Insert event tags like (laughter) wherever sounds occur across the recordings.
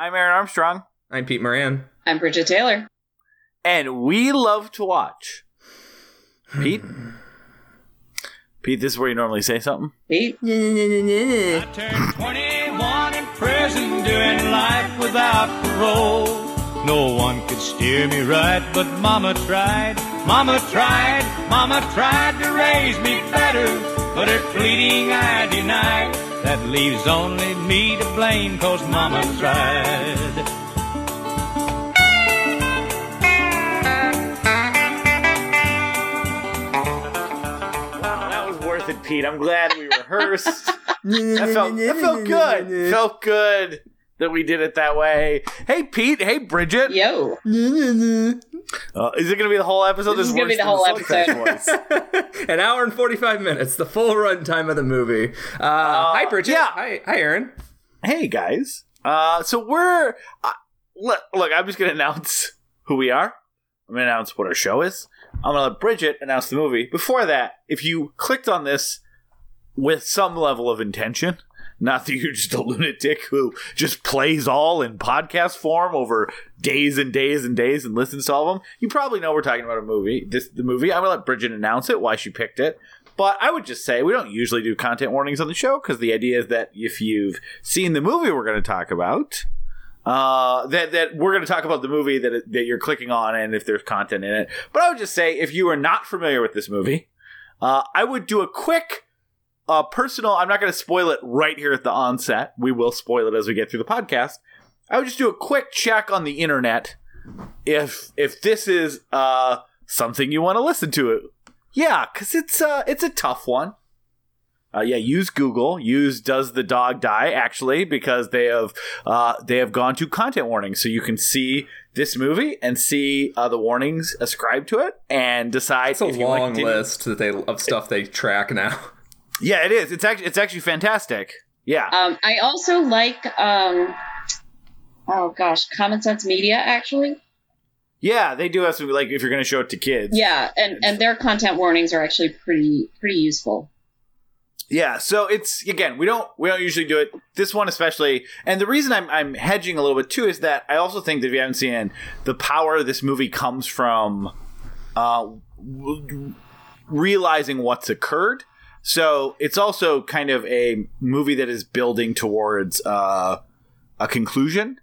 I'm Aaron Armstrong, I'm Pete Moran. I'm Bridget Taylor. and we love to watch. Pete? (sighs) Pete, this is where you normally say something. Pete? I turned 21 in prison doing life without parole. No one could steer me right, but Mama tried. Mama tried, Mama tried to raise me better, but her pleading I denied. That leaves only me to blame, cause Mama tried. That was worth it, Pete. I'm glad we rehearsed. (laughs) that felt that felt good. Felt good that we did it that way. Hey, Pete. Hey, Bridget. Yo. Uh, is it going to be the whole episode? This is gonna be the whole Slugfest episode. was. (laughs) An hour and 45 minutes, the full run time of the movie. Uh, hi, Bridget. yeah. Hi, hi, Aaron. hey, guys. Uh, so we're uh, look, look. I'm just going to announce who we are. I'm going to announce what our show is. I'm going to let Bridget announce the movie. Before that, if you clicked on this with some level of intention, not that you're just a lunatic who just plays all in podcast form over days and days and days and listens to all of them, you probably know we're talking about a movie. This the movie. I'm gonna let Bridget announce it, why she picked it. But I would just say we don't usually do content warnings on the show because the idea is that if you've seen the movie we're going to talk about, uh, that that we're going to talk about the movie that that you're clicking on and if there's content in it. But I would just say if you are not familiar with this movie, uh, I would do a quick uh, personal. I'm not going to spoil it right here at the onset. We will spoil it as we get through the podcast. I would just do a quick check on the internet if if this is uh something you want to listen to it. Yeah, because it's uh it's a tough one. Uh, yeah, use Google. Use Does the Dog Die? Actually, because they have uh, they have gone to content warnings, so you can see this movie and see uh, the warnings ascribed to it, and decide It's a long list that they of stuff they track now. (laughs) Yeah, it is. It's actually it's actually fantastic. Yeah. Um, I also like, um, oh gosh, Common Sense Media, actually. Yeah, they do have some like if you're going to show it to kids. Yeah, and, and their content warnings are actually pretty pretty useful. Yeah, so it's again, we don't we don't usually do it. This one especially, and the reason I'm I'm hedging a little bit too is that I also think that if you haven't seen it, the power of this movie comes from uh w- realizing what's occurred. So it's also kind of a movie that is building towards uh a conclusion.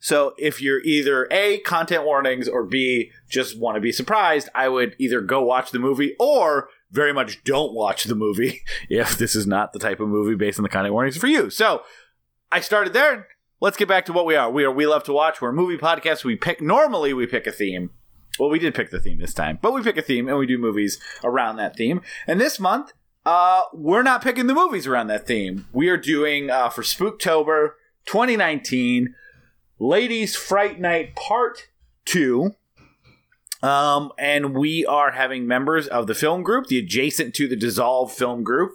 So if you're either A, content warnings, or B, just want to be surprised, I would either go watch the movie or very much don't watch the movie (laughs) if this is not the type of movie based on the content warnings for you. So I started there. Let's get back to what we are. We are We Love to Watch. We're a movie podcast. We pick, normally we pick a theme. Well, we did pick the theme this time, but we pick a theme and we do movies around that theme. And this month, uh, we're not picking the movies around that theme. We are doing, uh, for Spooktober 2019, Ladies Fright Night Part 2. Um, and we are having members of the film group, the adjacent to the Dissolve film group.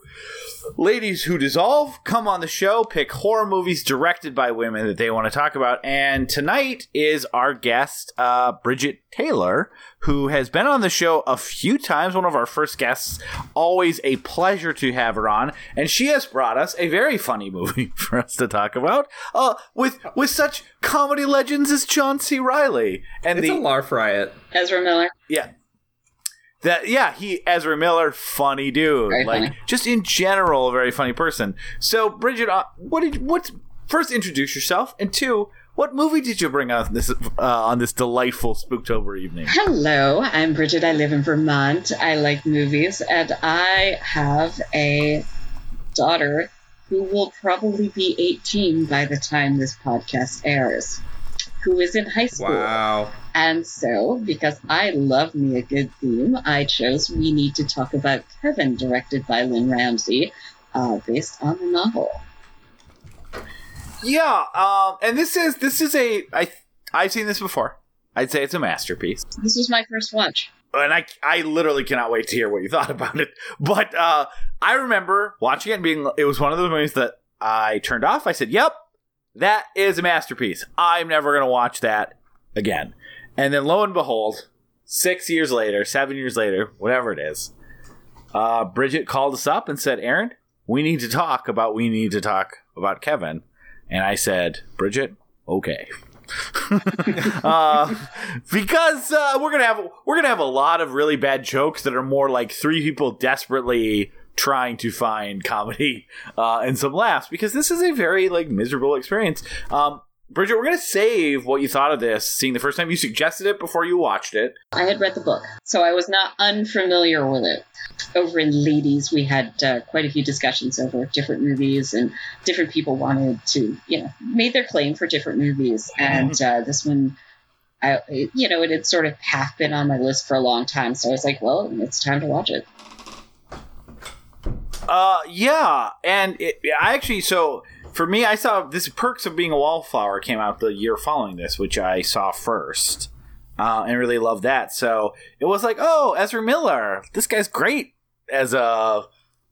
Ladies who dissolve come on the show, pick horror movies directed by women that they want to talk about. And tonight is our guest, uh, Bridget Taylor, who has been on the show a few times, one of our first guests. Always a pleasure to have her on. And she has brought us a very funny movie (laughs) for us to talk about, uh, with, with such comedy legends as John C. Reilly. And It's the, a LARF riot. Ezra Miller. yeah. That yeah, he Ezra Miller, funny dude. Very like funny. just in general, a very funny person. So Bridget, uh, what did what first introduce yourself, and two, what movie did you bring on this uh, on this delightful Spooktober evening? Hello, I'm Bridget. I live in Vermont. I like movies, and I have a daughter who will probably be 18 by the time this podcast airs, who is in high school. Wow. And so, because I love me a good theme, I chose We Need to Talk About Kevin, directed by Lynne Ramsay, uh, based on the novel. Yeah, um, and this is this is a I I've seen this before. I'd say it's a masterpiece. This was my first watch. and I I literally cannot wait to hear what you (laughs) thought about it. But uh, I remember watching it and being it was one of those movies that I turned off. I said, "Yep, that is a masterpiece. I'm never gonna watch that again." And then lo and behold, six years later, seven years later, whatever it is, uh, Bridget called us up and said, "Aaron, we need to talk about we need to talk about Kevin." And I said, "Bridget, okay. (laughs) uh, because uh, we're gonna have we're gonna have a lot of really bad jokes that are more like three people desperately trying to find comedy uh, and some laughs because this is a very like miserable experience. Um, Bridget, we're gonna save what you thought of this seeing the first time. You suggested it before you watched it. I had read the book, so I was not unfamiliar with it. Over in Ladies, we had uh, quite a few discussions over different movies, and different people wanted to, you know, made their claim for different movies. And uh, this one, I, you know, it had sort of half been on my list for a long time, so I was like, well, it's time to watch it. Uh, yeah, and it, I actually so for me, I saw this Perks of Being a Wallflower came out the year following this, which I saw first, uh, and really loved that. So it was like, oh, Ezra Miller, this guy's great as a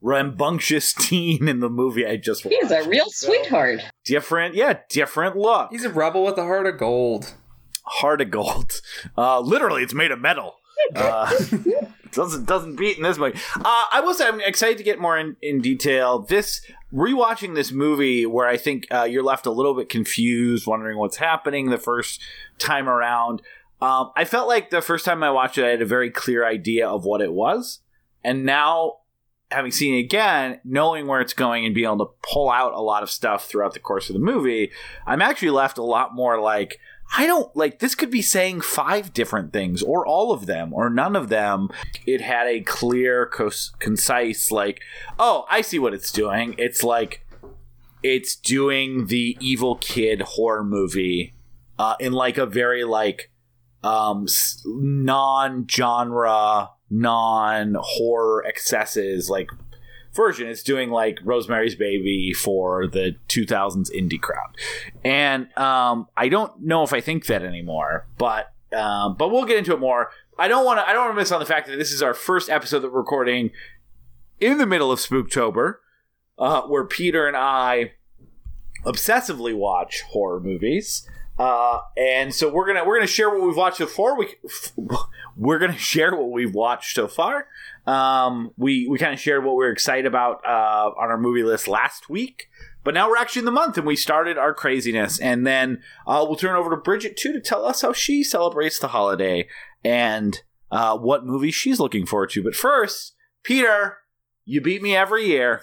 rambunctious (laughs) teen in the movie I just watched. He's a real sweetheart. different, yeah, different look, He's a rebel with a heart of gold. heart of gold. (laughs) Uh, literally, it's made of metal. (laughs) Uh, doesn't doesn't beat in this movie. Uh, I will say I'm excited to get more in, in detail. This rewatching this movie where I think uh, you're left a little bit confused, wondering what's happening the first time around. Um, I felt like the first time I watched it, I had a very clear idea of what it was, and now having seen it again, knowing where it's going and being able to pull out a lot of stuff throughout the course of the movie, I'm actually left a lot more like I don't like this could be saying five different things or all of them or none of them. It had a clear, concise, like, oh, I see what it's doing. It's like it's doing the evil kid horror movie uh, in like a very like um non-genre, non-horror excesses like version. It's doing like Rosemary's Baby for the 2000s indie crowd, and um, I don't know if I think that anymore. But um, but we'll get into it more. I don't want to. I don't want to miss on the fact that this is our first episode that we're recording in the middle of Spooktober, uh, where Peter and I obsessively watch horror movies. Uh, and so we're gonna we're gonna share what we've watched so far. We (laughs) we're gonna share what we've watched so far. Um, we we kind of shared what we are excited about uh, on our movie list last week, but now we're actually in the month and we started our craziness. And then uh, we'll turn over to Bridget too to tell us how she celebrates the holiday and uh, what movie she's looking forward to. But first, Peter, you beat me every year.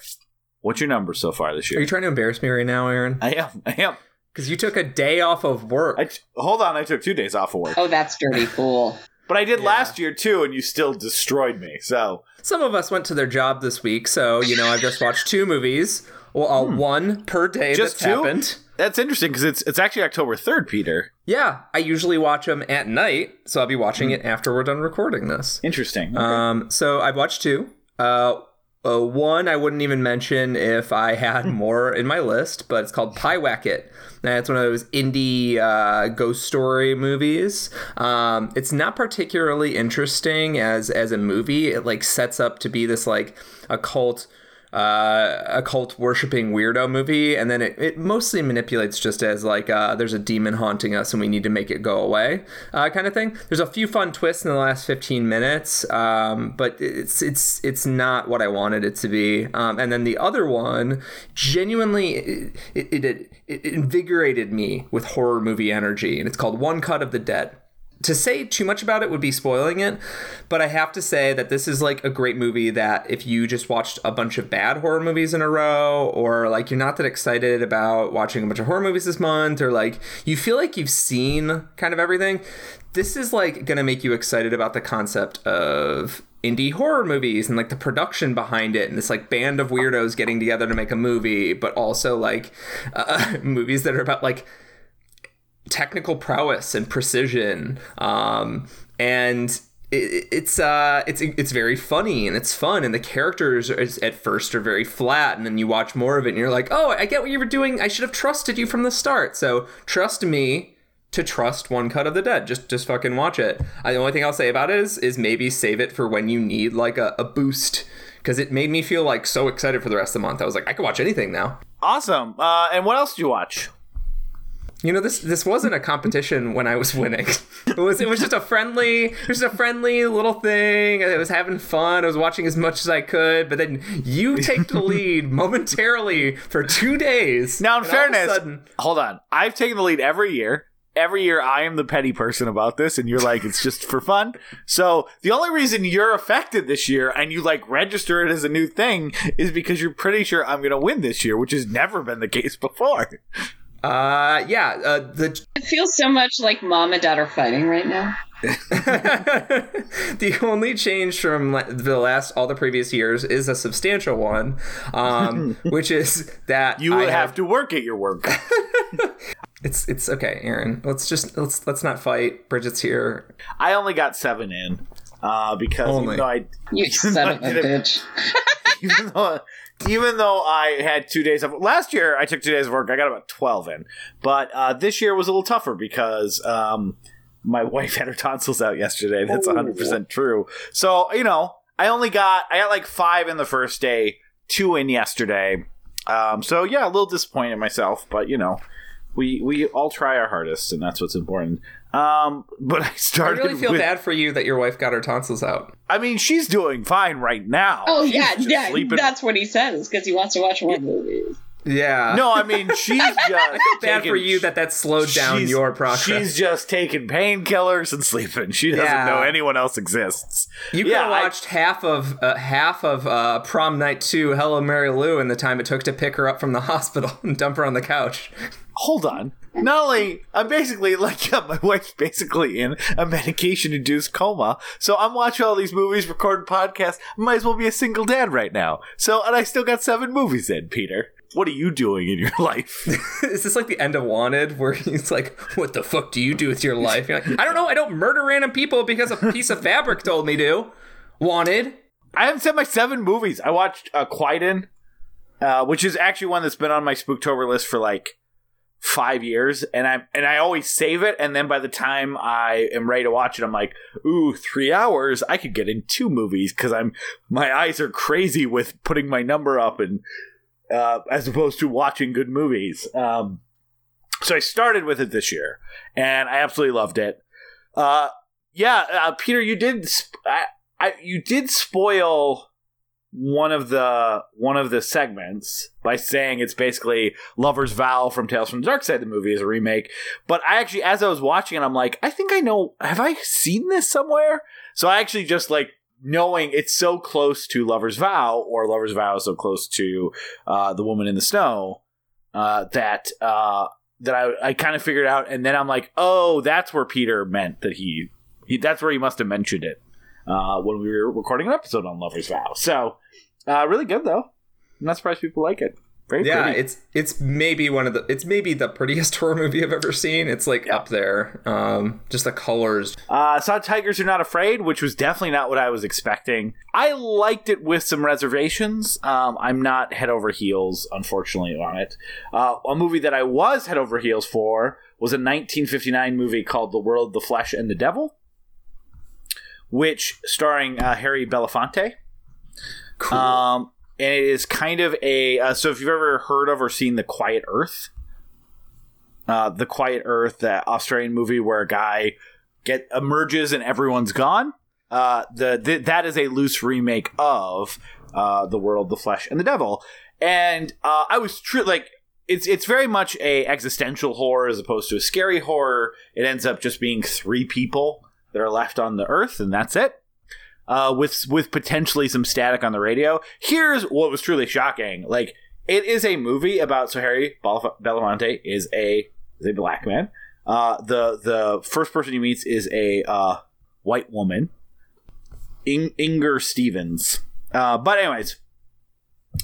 What's your number so far this year? Are you trying to embarrass me right now, Aaron? I am. I am. Because you took a day off of work. I t- hold on. I took two days off of work, Oh, that's dirty fool. But I did Yeah. last year too, and you still destroyed me. So Some of us went to their job this week, so you know I've just watched two movies. Well, uh, one per day Just that's two? happened. that's interesting because it's it's actually October third, Peter. Yeah, I usually watch them at night, so I'll be watching it after we're done recording this. Interesting. Okay. Um, so I've watched two. Uh, uh, one I wouldn't even mention if I had (laughs) more in my list, but it's called Pyewacket. And it's one of those indie uh, ghost story movies. Um, it's not particularly interesting as as a movie. It like sets up to be this like occult uh, a cult worshipping weirdo movie, and then it, it mostly manipulates just as like uh, there's a demon haunting us and we need to make it go away uh, kind of thing. There's a few fun twists in the last 15 minutes, um, but it's it's it's not what I wanted it to be. Um, and then the other one, genuinely, it, it, it, it invigorated me with horror movie energy, and it's called One Cut of the Dead to say too much about it would be spoiling it, but I have to say that this is like a great movie that if you just watched a bunch of bad horror movies in a row, or like you're not that excited about watching a bunch of horror movies this month, or like you feel like you've seen kind of everything, this is like gonna make you excited about the concept of indie horror movies and like the production behind it and this like band of weirdos getting together to make a movie but also like (laughs) uh, movies that are about like technical prowess and precision um, and it, it's uh it's it's very funny and it's fun and the characters is, at first are very flat and then you watch more of it and you're like oh I get what you were doing. I should have trusted you from the start. So trust me to trust one cut of the dead. Just just fucking watch it. I, the only thing I'll say about it is is maybe save it for when you need like a, a boost because it made me feel like so excited for the rest of the month. I was like I could watch anything now. Awesome. Uh, and what else did you watch? You know this this wasn't a competition when I was winning. It was it was just a friendly it was just a friendly little thing. I was having fun. I was watching as much as I could, but then you take the lead (laughs) momentarily for two days. Now, in and all of a fairness, sudden- hold on. I've taken the lead every year. Every year, I am the petty person about this, and you're like, it's just for fun. So the only reason you're affected this year and you like register it as a new thing is because you're pretty sure I'm going to win this year, which has never been the case before. Uh yeah, uh, the It feels so much like mom and dad are fighting right now. (laughs) the only change from the last all the previous years is a substantial one, um, (laughs) which is that You I have to work at your work. (laughs) It's it's okay, Aaron. Let's just let's let's not fight. Bridget's here. I only got seven in uh, because Only. even though I You son of a I didn't- bitch. even though even though I had two days of last year, I took two days of work. I got about twelve in, but uh, this year was a little tougher because um, my (laughs) wife had her tonsils out yesterday. That's one hundred percent true. So you know, I only got I got like five in the first day, two in yesterday. Um, so yeah, a little disappointed in myself, but you know, we we all try our hardest, and that's what's important. Um, but I started. I really feel with, bad for you that your wife got her tonsils out. I mean, she's doing fine right now. Oh She's yeah, yeah. sleeping- That's what he says because he wants to watch more movies. Yeah. No, I mean she's (laughs) just I feel bad taking- for you that that slowed down your process. She's just taking painkillers and sleeping. She doesn't Yeah. know anyone else exists. you could yeah, have I- watched half of uh, half of uh, prom night two, Hello Mary Lou, in the time it took to pick her up from the (laughs) hospital and dump her on the couch. Hold on. Not only I'm basically like (laughs) yeah, my wife's basically in a medication induced coma, so I'm watching all these movies, recording podcasts. I might as well be a single dad right now. So and I still got seven movies in. Peter, what are you doing in your (laughs) life? (laughs) Is this like the end of Wanted, where he's like, "What the fuck do you do with your life?" You're like, "I don't know. I don't murder random people because a piece of fabric told me to." Wanted. I haven't said my seven movies. I watched uh, Kwaidan, uh, which is actually one that's been on my Spooktober list for like five years, and I and I always save it, and then by the time I am ready to watch it, I'm like, ooh, three hours. I could get in two movies because I'm my eyes are crazy with putting my number up, and uh, as opposed to watching good movies. Um, so I started with it this year, and I absolutely loved it. Uh, yeah, uh, Peter, you did. Sp- I, I, you did spoil one of the one of the segments by saying it's basically Lover's Vow from Tales from the Dark Side. The movie is a remake, but I actually, as I was watching it, I'm like, I think I know. Have I seen this somewhere? So I actually just like knowing it's so close to Lover's Vow, or Lover's Vow is so close to uh, The Woman in the Snow, uh, that uh, that I I kind of figured out, and then I'm like, oh, that's where Peter meant that he, he that's where he must have mentioned it uh, when we were recording an episode on Lover's Vow. So, uh, really good though. I'm not surprised people like it. Very Yeah, pretty. it's it's maybe one of the it's maybe the prettiest (laughs) horror movie I've ever seen. It's like up there. Um, just the colors. Uh, saw Tigers Are Not Afraid, which was definitely not what I was expecting. I liked it with some reservations. Um, I'm not head over heels, unfortunately, on it. Uh, a movie that I was head over heels for was a 1959 movie called The World, the Flesh, and the Devil, which starring uh, Harry Belafonte. Cool. Um, and it is kind of a uh, so if you've ever heard of or seen The Quiet Earth, uh, The Quiet Earth, that Australian movie where a guy get emerges and everyone's gone. Uh, the, the that is a loose remake of uh, The World, the Flesh, and the Devil. And uh, I was true like it's it's very much a existential horror as opposed to a scary horror. It ends up just being three people that are left on the earth, and that's it uh, with with potentially some static on the radio. Here's what was truly shocking: like it is a movie about so Harry Belaf- Belafonte is a is a black man. Uh, the the first person he meets is a uh, white woman, In- Inger Stevens. Uh, but anyways,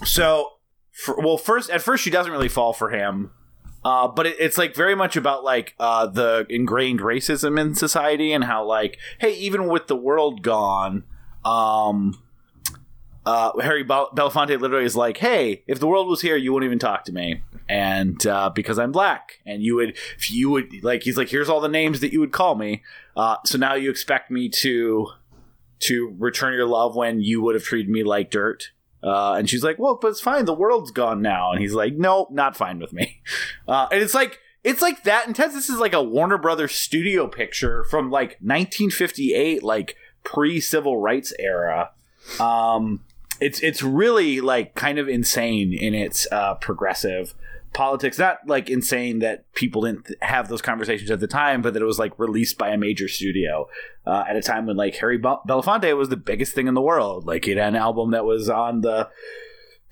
so for, well, first at first she doesn't really fall for him. Uh, but it, it's like very much about like uh, the ingrained racism in society and how like hey even with the world gone um uh, Harry Bel- Belafonte literally is like, "Hey, if the world was here, you wouldn't even talk to me, and uh, because I'm black, and you would, if you would, like, he's like, here's all the names that you would call me. Uh, so now you expect me to, to return your love when you would have treated me like dirt." Uh, and she's like, "Well, but it's fine. The world's gone now." And he's like, "No, not fine with me." (laughs) Uh, and it's like it's like that intense. This is like a Warner Brothers studio picture from like 1958, like pre civil rights era. Um, it's it's really like kind of insane in its uh, progressive politics. Not like insane that people didn't have those conversations at the time, but that it was like released by a major studio uh, at a time when like Harry Belafonte was the biggest thing in the world. Like it had an album that was on the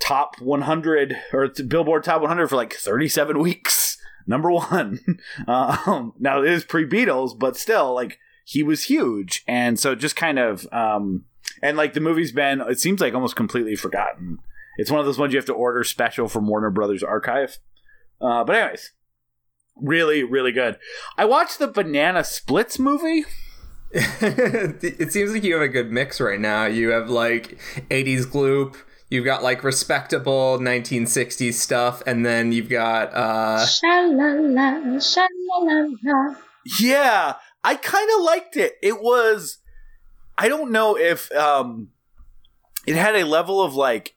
top 100 or Billboard Top 100 for like 37 weeks. (laughs) Number one. (laughs) um, now it is pre Beatles, but still, like he was huge, and so just kind of um, and like the movie's been, it seems like almost completely forgotten. It's one of those ones you have to order special from Warner Brothers Archive. Uh, but anyways, really, really good. I watched the Banana Splits movie. (laughs) it seems like you have a good mix right now. You have like 80s gloop, you've got like respectable 1960s stuff, and then you've got uh Sha-la-la. Yeah, I kind of liked it. It was I don't know if um it had a level of like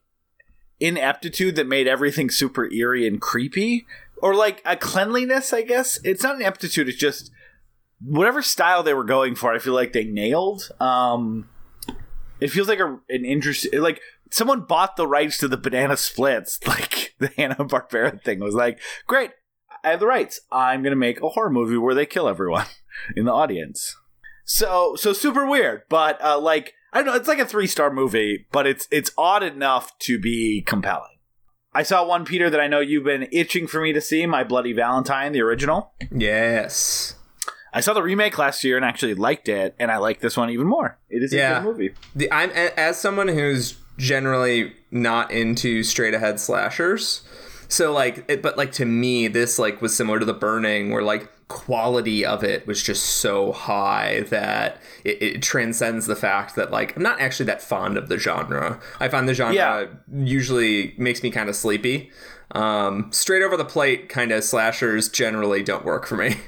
ineptitude that made everything super eerie and creepy or like a cleanliness, I guess. It's not an aptitude, it's just whatever style they were going for, I feel like they nailed. Um it feels like a, an interesting like someone bought the rights to the banana splits (laughs) like the Hanna Barbera thing was like great I have the rights I'm gonna make a horror movie where they kill everyone (laughs) in the audience so so super weird but uh like I don't know it's like a three star movie but it's it's odd enough to be compelling I saw one Peter that I know you've been itching for me to see My Bloody Valentine the original Yes. I saw the remake last year and actually liked it, and I like this one even more. It is Yeah. a good movie. The, I'm as someone who's generally not into straight ahead slashers. So like, it, but like to me, this like was similar to The Burning, where like quality of it was just so high that it, it transcends the fact that like I'm not actually that fond of the genre. I find the genre Yeah. usually makes me kind of sleepy. Um, straight over the plate kind of slashers generally don't work for me. (laughs)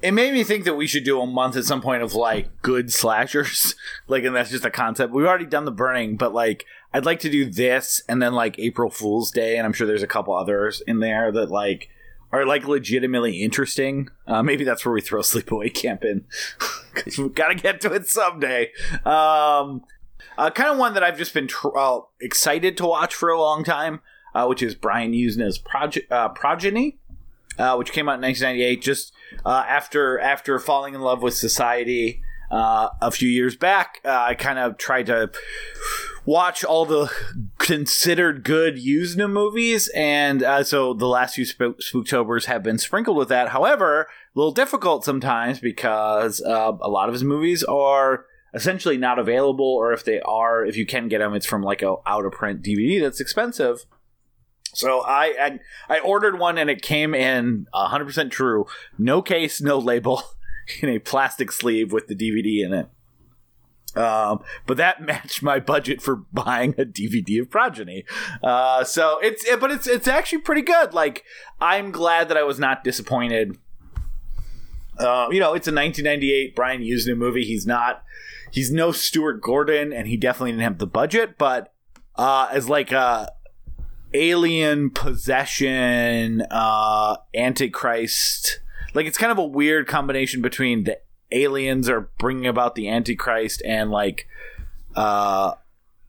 It made me think that we should do a month at some point of like good slashers. (laughs) like, and that's just a concept. We've already done the burning, but like, I'd like to do this and then like April Fool's Day, and I'm sure there's a couple others in there that like are like legitimately interesting. Uh, maybe that's where we throw (laughs) Sleepaway Camp in because we've got to get to it someday. Um, uh, kind of one that I've just been tr- uh, excited to watch for a long time, uh, which is Brian Yuzna's Proge- uh, Progeny, uh, which came out in 1998, just after after falling in love with Society uh, a few years back. Uh, I kind of tried to watch all the considered good Yuzna movies, and uh, so the last few Spook- Spooktobers have been sprinkled with that. However, a little difficult sometimes because uh, a lot of his movies are essentially not available, or if they are, if you can get them, it's from like a out of print DVD that's expensive. So I, I I ordered one and it came in 100% true, no case, no label, (laughs) (laughs) in a plastic sleeve with the DVD in it. Um, but that (laughs) matched my budget for buying a DVD of Progeny. Uh, so it's it, but it's it's actually pretty good. Like I'm glad that I was not disappointed. Uh, you know, it's a 1998 Brian Yuzna movie. He's not he's no Stuart Gordon, and he definitely didn't have the budget. But uh, as like a alien possession, uh, Antichrist, like it's kind of a weird combination between the aliens are bringing about the Antichrist and like, uh,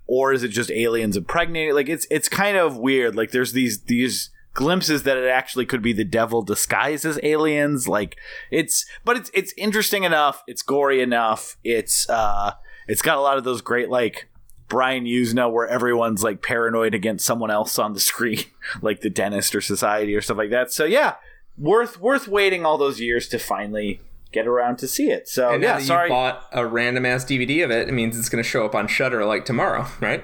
or is it just aliens impregnated? Like it's it's kind of weird. Like there's these these glimpses that it actually could be the devil disguised as aliens. Like it's but it's it's interesting enough. It's gory enough. It's uh it's got a lot of those great like Brian Yuzna where everyone's like paranoid against someone else on the screen, (laughs) like the dentist or society or stuff like that. So yeah, worth worth waiting all those years to finally get around to see it. So And now yeah, that sorry. you bought a random ass DVD of it, it means it's going to show up on Shudder like tomorrow, right?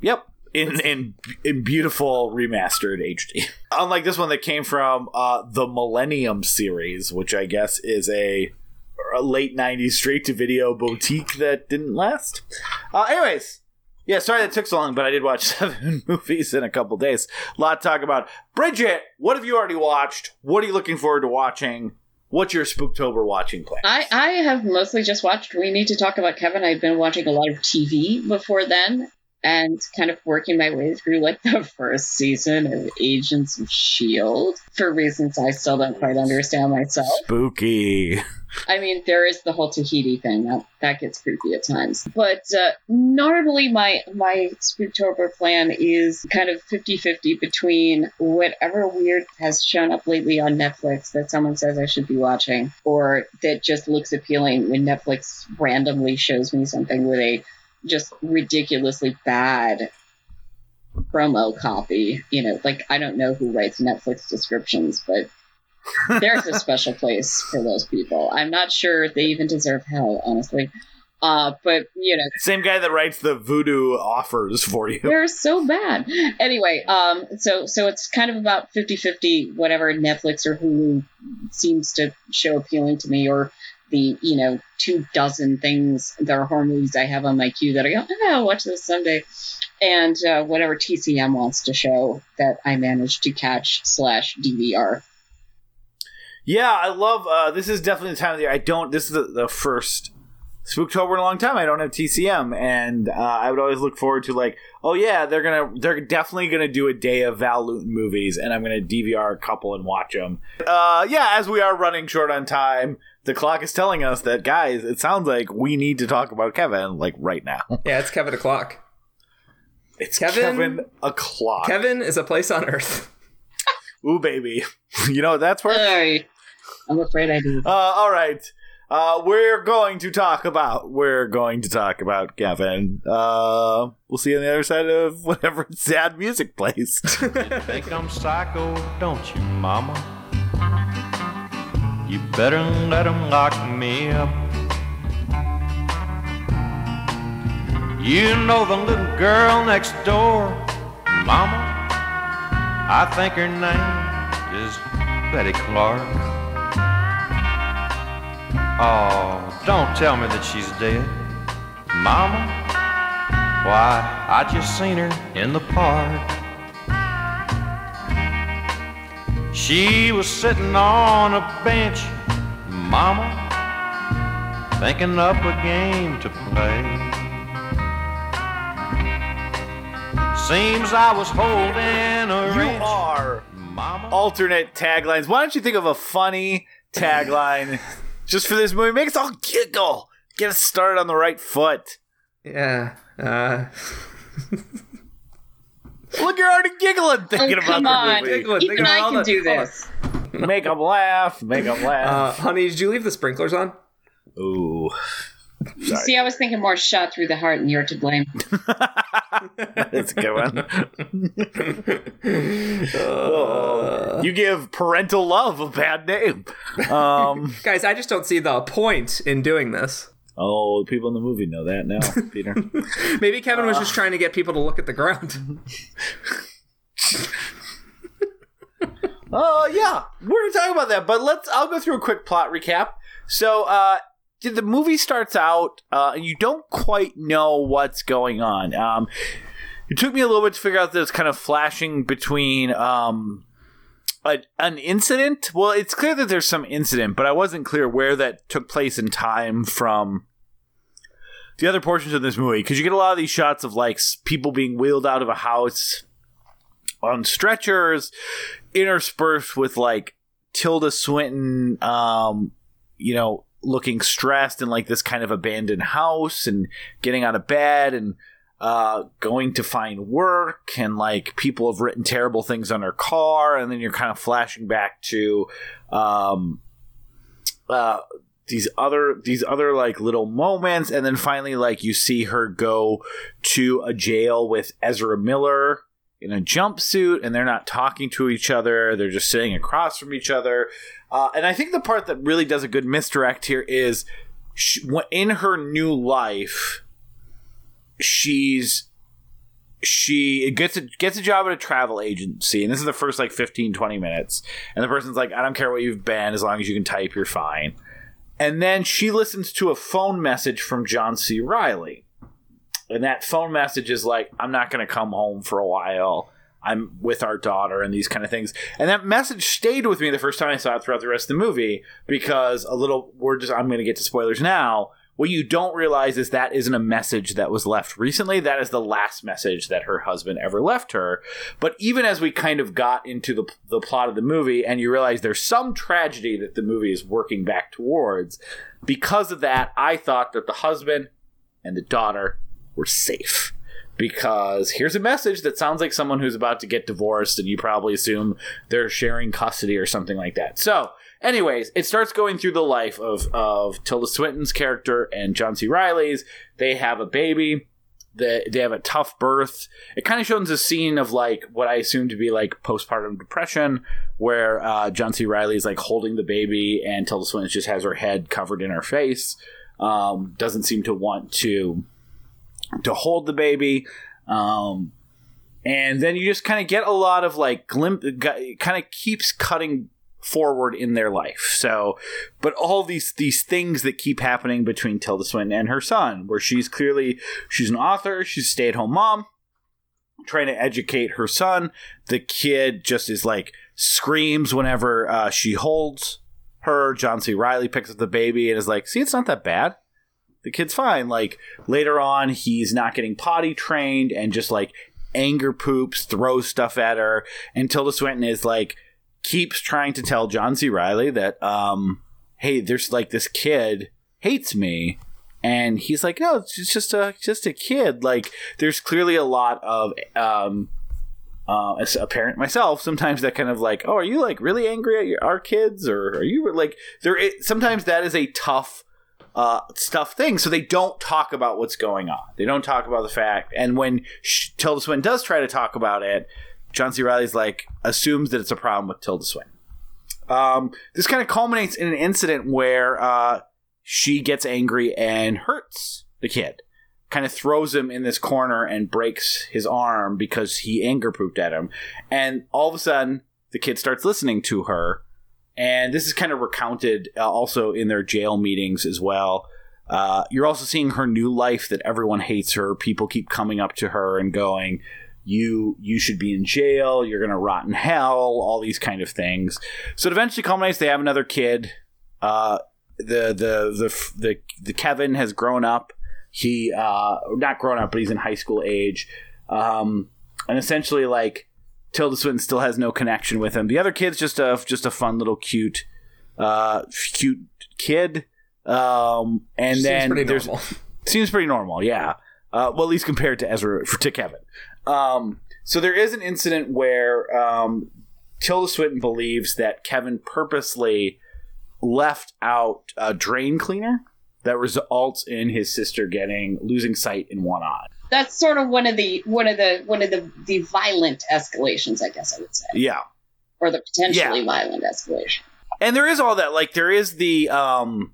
Yep. In, in in beautiful remastered HD. (laughs) Unlike this one that came from uh, the Millennium series, which I guess is a, a late '90s straight to video boutique that didn't last. Uh, anyways, yeah, sorry that took so long, but I did watch (laughs) seven movies in a couple days. A lot to talk about. Bridget, what have you already watched? What are you looking forward to watching? What's your Spooktober watching plan? I, I have mostly just watched We Need to Talk About Kevin. I've been watching a lot of TV before then. And kind of working my way through like the first season of Agents of S.H.I.E.L.D. for reasons I still don't quite understand myself. Spooky. I mean, there is the whole Tahiti thing that that gets creepy at times. But uh, normally, my my Spooktober plan is kind of 50-50 between whatever weird has shown up lately on Netflix that someone says I should be watching, or that just looks appealing when Netflix randomly shows me something with a just ridiculously bad promo copy. You know, like I don't know who writes Netflix descriptions, but (laughs) there's a special place for those people. I'm not sure they even deserve hell, honestly. Uh, but you know, Same guy that writes the Vudu offers for you. they're so bad. Anyway, um, so so it's kind of about 50-50, whatever Netflix or Hulu seems to show appealing to me, or the you know two dozen things that are horror movies I have on my queue that I go, oh, I'll watch this someday, and uh, whatever TCM wants to show that I managed to catch slash DVR. Yeah, I love. Uh, this is definitely the time of the year. I don't. This is the, the first Spooktober in a long time. I don't have TCM, and uh, I would always look forward to like, oh yeah, they're gonna, they're definitely gonna do a day of Val Lewton movies, and I'm gonna DVR a couple and watch them. Uh, yeah, as we are running short on time, the clock is telling us that guys, it sounds like we need to talk about Kevin like right now. (laughs) Yeah, it's Kevin o'clock. It's Kevin- Kevin, o'clock. Kevin is a place on Earth. (laughs) Ooh baby, (laughs) you know what that's where Sorry. I'm afraid I do. Uh, all right. Uh, we're going to talk about. We're going to talk about Kevin. Uh, we'll see you on the other side of whatever sad music plays. Think I'm psycho, don't you, mama? You better let 'em lock me up. You know the little girl next door, mama? I think her name is Betty Clark. Oh, don't tell me that she's dead, mama. Why, I just seen her in the park. She was sitting on a bench, mama, thinking up a game to play. Seems I was holding a you are mama. alternate taglines. Why don't you think of a funny tagline (laughs) just for this movie? Make us all giggle. Get us started on the right foot. Yeah. Uh, (laughs) Look, you're already giggling thinking Oh, about come the on. movie. Giggling. Even I can the- do hold on. this. Make them laugh. Make them uh, laugh. honey, did you leave the sprinklers on? Ooh. Sorry. See, I was thinking more shot through the heart, and you're to blame. (laughs) (laughs) That's a good one. Uh, you give parental love a bad name. Um, (laughs) guys, I just don't see the point in doing this. Oh, people in the movie know that now, (laughs) Peter. Maybe Kevin was just trying to get people to look at the ground. Oh (laughs) yeah, we're gonna talk about that, but let's. I'll go through a quick plot recap. So, uh, the movie starts out, uh, and you don't quite know what's going on. Um, it took me a little bit to figure out that it's kind of flashing between um, a, an incident. Well, it's clear that there's some incident, but I wasn't clear where that took place in time from the other portions of this movie because you get a lot of these shots of like people being wheeled out of a house on stretchers interspersed with like Tilda Swinton, um, you know, looking stressed in like this kind of abandoned house and getting out of bed and uh, going to find work and like people have written terrible things on her car and then you're kind of flashing back to um, uh, these other these other like little moments and then finally like you see her go to a jail with Ezra Miller in a jumpsuit and they're not talking to each other. They're just sitting across from each other. Uh, and i think the part that really does a good misdirect here is she, in her new life she's she gets a gets a job at a travel agency and this is the first like 15 20 minutes and the person's like i don't care what you've been as long as you can type you're fine. And then she listens to a phone message from john c. Reilly and that phone message is like i'm not going to come home for a while. I'm with our daughter and these kind of things. And that message stayed with me the first time i saw it throughout the rest of the movie because a little we're just i'm going to get to spoilers now what you don't realize is that isn't a message that was left recently. That is the last message that her husband ever left her. But even as we kind of got into the, the plot of the movie and you realize there's some tragedy that the movie is working back towards, because of that, I thought that the husband and the daughter were safe. Because here's a message that sounds like someone who's about to get divorced, and you probably assume they're sharing custody or something like that. So, anyways, it starts going through the life of, of Tilda Swinton's character and John C. Reilly's. They have a baby. They, they have a tough birth. It kind of shows a scene of like what I assume to be like postpartum depression, where uh, John C. Reilly is like holding the baby and Tilda Swinton just has her head covered in her face. Um, doesn't seem to want to to hold the baby. Um, and then you just kind of get a lot of like glimpse, kind of keeps cutting forward in their life. So, but all these these things that keep happening between Tilda Swinton and her son, where she's clearly she's an author, she's a stay at home mom, trying to educate her son. The kid just is like screams whenever uh, she holds her. John C. Reilly picks up the baby and is like, "See, it's not that bad." The kid's fine. Like later on, he's not getting potty trained and just like anger poops, throws stuff at her. And Tilda Swinton is like, keeps trying to tell John C. Reilly that, um, hey, there's like this kid hates me. And he's like, no, it's just a just a kid. Like, there's clearly a lot of, um, uh, as a parent myself, sometimes that kind of like, oh, are you like really angry at your, our kids, or are you like there? Sometimes that is a tough uh, stuff thing. So they don't talk about what's going on. They don't talk about the fact. And when Tilda Swinton does try to talk about it, John C. Reilly's like assumes that it's a problem with Tilda Swinton. Um, this kind of culminates in an incident where uh, she gets angry and hurts the kid. Kind of throws him in this corner and breaks his arm because he anger pooped at him. And all of a sudden, the kid starts listening to her. And this is kind of recounted uh, also in their jail meetings as well. Uh, you're also seeing her new life that everyone hates her. People keep coming up to her and going, you you should be in jail. You're gonna rot in hell all these kind of things. So it eventually culminates they have another kid. Uh the the the the, the kevin has grown up. He uh not grown up but he's in high school age. Um and essentially like tilda swinton still has no connection with him the other kid's just a just a fun little cute uh cute kid um and Seems then pretty there's normal. (laughs) seems pretty normal yeah uh, well, at least compared to Ezra to Kevin. Um, so there is an incident where um, Tilda Swinton believes that Kevin purposely left out a drain cleaner that results in his sister getting losing sight in one eye. That's sort of one of the one of the one of the the violent escalations, I guess I would say, Yeah, or the potentially Yeah. violent escalation. and there is all that. Like there is the um,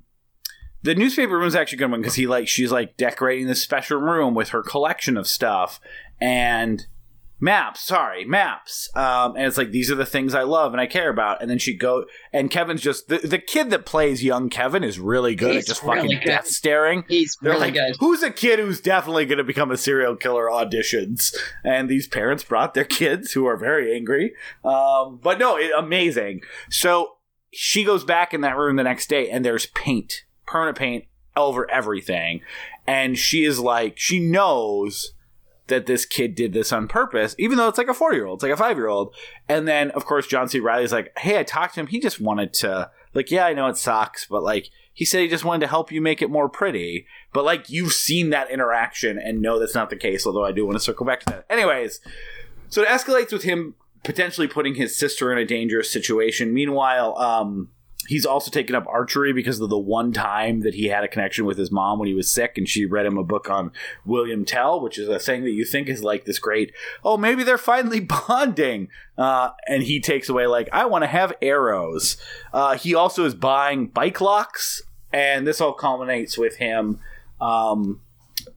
the newspaper room is actually a good one because he like she's like decorating this special room with her collection of stuff and maps sorry maps um, and it's like these are the things i love and i care about and then she go and kevin's just the, the kid that plays young kevin is really good He's at just really fucking good. death staring He's they're really like, good. who's a kid who's definitely going to become a serial killer auditions? And these parents brought their kids who are very angry. Um, but no, it, amazing. So she goes back in that room the next day and there's paint, permanent paint over everything. And she is like, she knows that this kid did this on purpose, even though it's like a four year old, it's like a five year old. And then, of course, John C. Reilly's like, hey, I talked to him. He just wanted to, like, yeah, I know it sucks, but like, he said he just wanted to help you make it more pretty. But like, you've seen that interaction and know that's not the case, although I do want to circle back to that. Anyways, so it escalates with him potentially putting his sister in a dangerous situation. Meanwhile, um, he's also taken up archery because of the one time that he had a connection with his mom when he was sick and she read him a book on William Tell, which is a thing that you think is like this great, oh, maybe they're finally (laughs) bonding. Uh, and he takes away, like, I want to have arrows. Uh, he also is buying bike locks, and this all culminates with him um,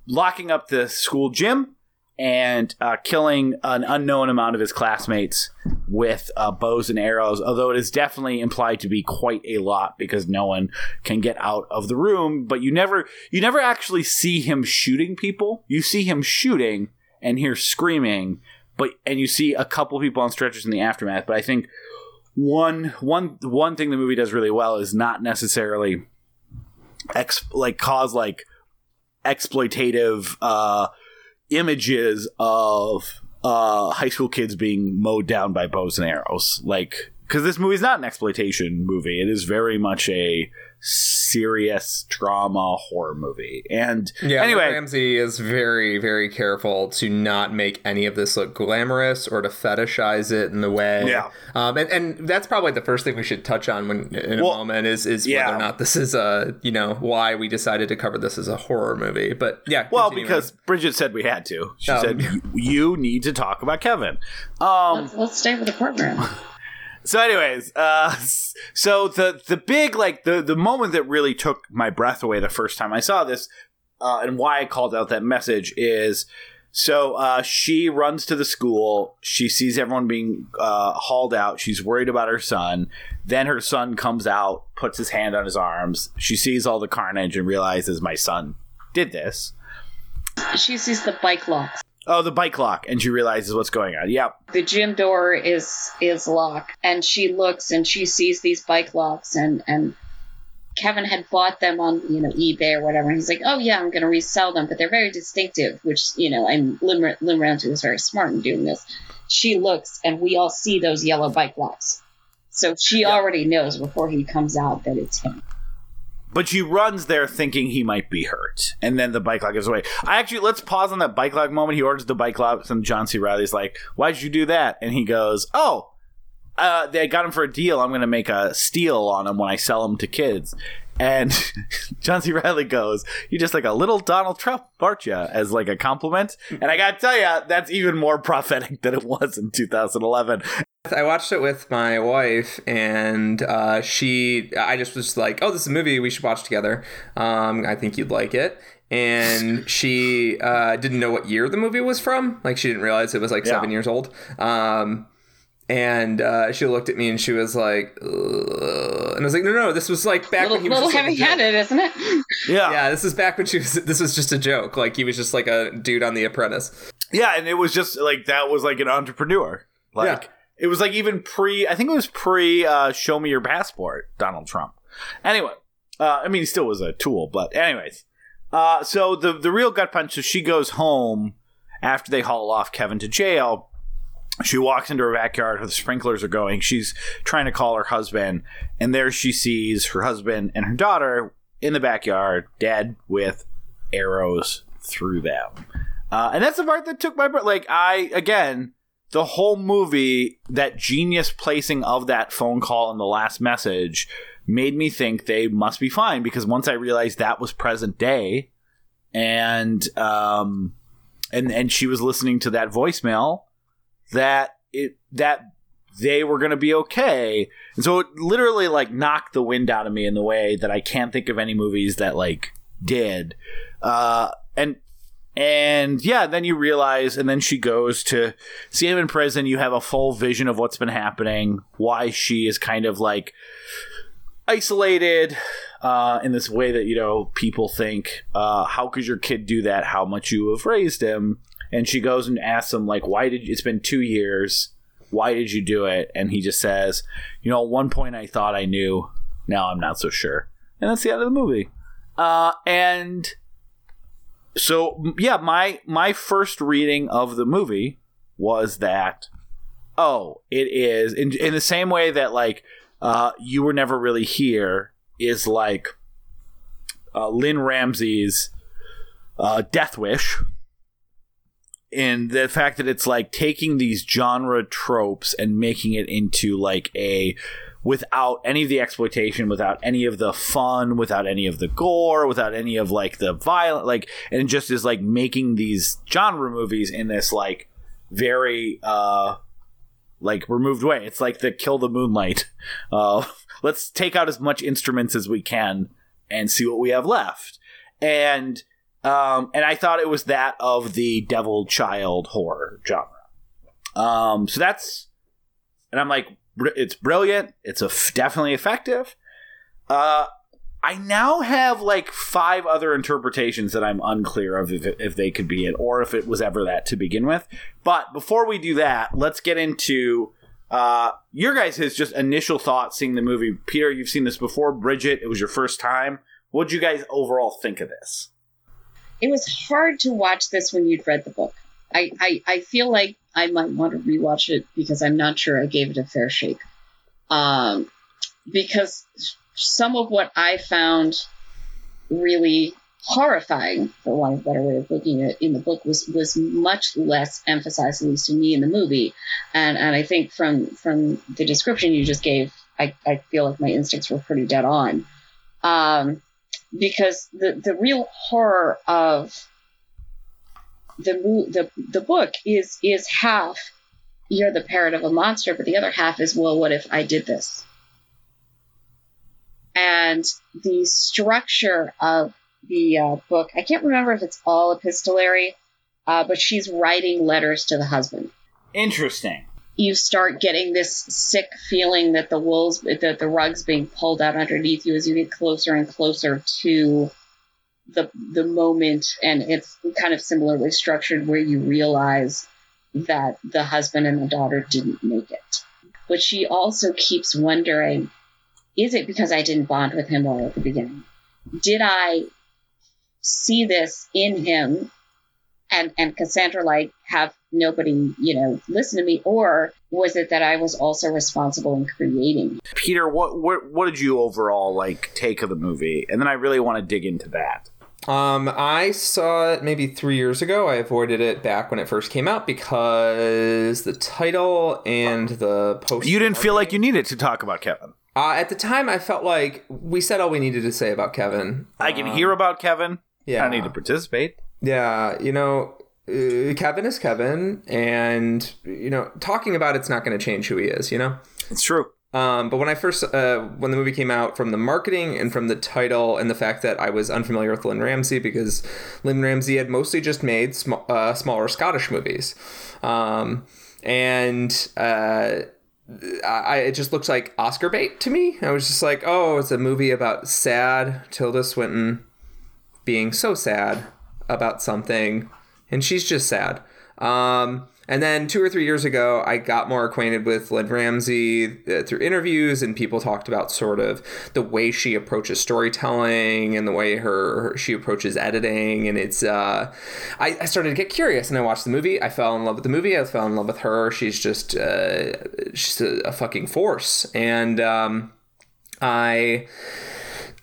locking up the school gym and uh, killing an unknown amount of his classmates with uh, bows and arrows. Although it is definitely implied to be quite a lot because no one can get out of the room. But you never, you never actually see him shooting people. You see him shooting and hear screaming, but and you see a couple people on stretchers in the aftermath. But I think one one one thing the movie does really well is not necessarily ex like cause like exploitative uh images of uh high school kids being mowed down by bows and arrows like because this movie is not an exploitation movie. It is very much a serious drama horror movie and Yeah, anyway Ramsay is very, very careful to not make any of this look glamorous or to fetishize it in the way. Yeah. um, and, and that's probably the first thing we should touch on when in a Well, moment is is yeah. whether or not this is a you know why we decided to cover this as a horror movie. But yeah, well continuing. because bridget said we had to she Um, said "You- you need to talk about kevin um let's, let's stay with the program. So, anyways, uh, (laughs) so the the big like the the moment that really took my breath away the first time I saw this, uh, and why I called out that message is. So uh, she runs to the school. She sees everyone being uh, hauled out. She's worried about her son. Then her son comes out, puts his hand on his arms. She sees all the carnage and realizes my son did this. She sees the bike locks. Oh, the bike lock, and she realizes what's going on. Yep. The gym door is is locked, and she looks and she sees these bike locks, and and Kevin had bought them on you know eBay or whatever. And he's like, oh yeah, I'm going to resell them, but they're very distinctive. Which you know, I'm Lynne, Lynne Ramsay was very smart in doing this. She looks, and we all see those yellow bike locks. So she already knows before he comes out that it's him. But she runs there thinking he might be hurt, and then the bike lock gives away. I actually let's pause on that bike lock moment. He orders the bike lock, and John C. Reilly's like, "Why'd you do that?" And he goes, "Oh, uh, they got him for a deal. I'm going to make a steal on him when I sell him to kids." And (laughs) John C. Reilly goes, "You just like a little Donald Trump, aren't you?" As like a compliment. And I got to tell you, that's even more (laughs) prophetic than it was in 2011. I watched it with my wife, and uh, she, I just was like, "Oh, this is a movie we should watch together. Um, I think you'd like it." And (laughs) she uh, didn't know what year the movie was from. Like, she didn't realize it was like Yeah. seven years old. Um, and uh, she looked at me and she was like, Ugh. and I was like, "No, no, this was like back Little, when he was little just, like, a joke." heavy-handed, isn't it? Yeah, Yeah, this is back when she was. This was just a joke. Like he was just like a dude on The Apprentice. Yeah, and it was just like that was like an entrepreneur. Like Yeah. it was like even pre I think it was pre uh show me your passport, Donald Trump. Anyway, uh I mean he still was a tool, but anyways. Uh so the the real gut punch so she goes home after they haul off Kevin to jail. She walks into her backyard, the sprinklers are going. She's trying to call her husband, and there she sees her husband and her daughter in the backyard, dead with arrows through them. Uh, and that's the part that took my breath. Like I again, the whole movie, that genius placing of that phone call and the last message made me think they must be fine because once I realized that was present day, and um, and and she was listening to that voicemail, that it that they were going to be okay. And so it literally like knocked the wind out of me in the way that I can't think of any movies that like did. Uh, and and yeah, then you realize, and then she goes to see him in prison. You have a full vision of what's been happening, why she is kind of like isolated uh, in this way that you know people think, uh, how could your kid do that? How much you have raised him? And she goes and asks him like, why did it's been two years? Why did you do it? And he just says, you know, at one point I thought I knew, now I'm not so sure. And that's the end of the movie. Uh, and so yeah, my my first reading of the movie was that oh, it is in in the same way that like uh, you were never really here is like uh, Lynne Ramsay's uh, Death Wish. In the fact that it's like taking these genre tropes and making it into like a without any of the exploitation, without any of the fun, without any of the gore, without any of like the violent, like, and just is like making these genre movies in this like very uh like removed way. It's like the kill the moonlight. (laughs) Uh, let's take out as much instruments as we can and see what we have left. And um, and I thought it was that of the devil child horror genre. Um, so that's and I'm like, it's brilliant. It's definitely effective. Uh, I now have like five other interpretations that I'm unclear of if, if they could be it or if it was ever that to begin with. But before we do that, let's get into uh, your guys' just initial thoughts seeing the movie. Peter, you've seen this before. Bridget, it was your first time. What'd you guys overall think of this? It was hard to watch this when you'd read the book. I, I, I feel like I might want to rewatch it because I'm not sure I gave it a fair shake. Um, because some of what I found really horrifying, for want of a better way of looking at it, in the book was was much less emphasized, at least to me, in the movie. And and I think from from the description you just gave, I, I feel like my instincts were pretty dead on. Um, because the the real horror of the the the book is is half you're the parent of a monster, but the other half is well, what if I did this? And the structure of the uh, book, I can't remember if it's all epistolary, uh, but she's writing letters to the husband. Interesting. You start getting this sick feeling that the wolves, that the rug's being pulled out underneath you as you get closer and closer to the the moment, and it's kind of similarly structured where you realize that the husband and the daughter didn't make it. But she also keeps wondering, is it because I didn't bond with him all at the beginning? Did I see this in him and and Cassandra like have nobody, you know, listen to me, or was it that I was also responsible in creating? Peter, what what what did you overall like take of the movie? And then I really want to dig into that. Um, I saw it maybe three years ago. I avoided it back when it first came out because the title and the post. You didn't feel like you needed to talk about Kevin. Uh, at the time, I felt like we said all we needed to say about Kevin. I can hear about Kevin. Yeah, I need to participate. Yeah, you know, uh, Kevin is Kevin, and you know, talking about it's not going to change who he is. You know, It's true. um, but when I first, uh, when the movie came out, from the marketing and from the title and the fact that I was unfamiliar with Lynne Ramsay because Lynne Ramsay had mostly just made sm- uh, smaller Scottish movies, um, and uh, I, it just looked like Oscar bait to me. I was just like, oh, it's a movie about sad Tilda Swinton being so sad about something, and she's just sad. Um, and then two or three years ago, I got more acquainted with Lynne Ramsay uh, through interviews, and people talked about sort of the way she approaches storytelling and the way her, her she approaches editing. And it's, uh, I, I started to get curious, and I watched the movie. I fell in love with the movie. I fell in love with her. She's just, uh, she's a, a fucking force, and um, I.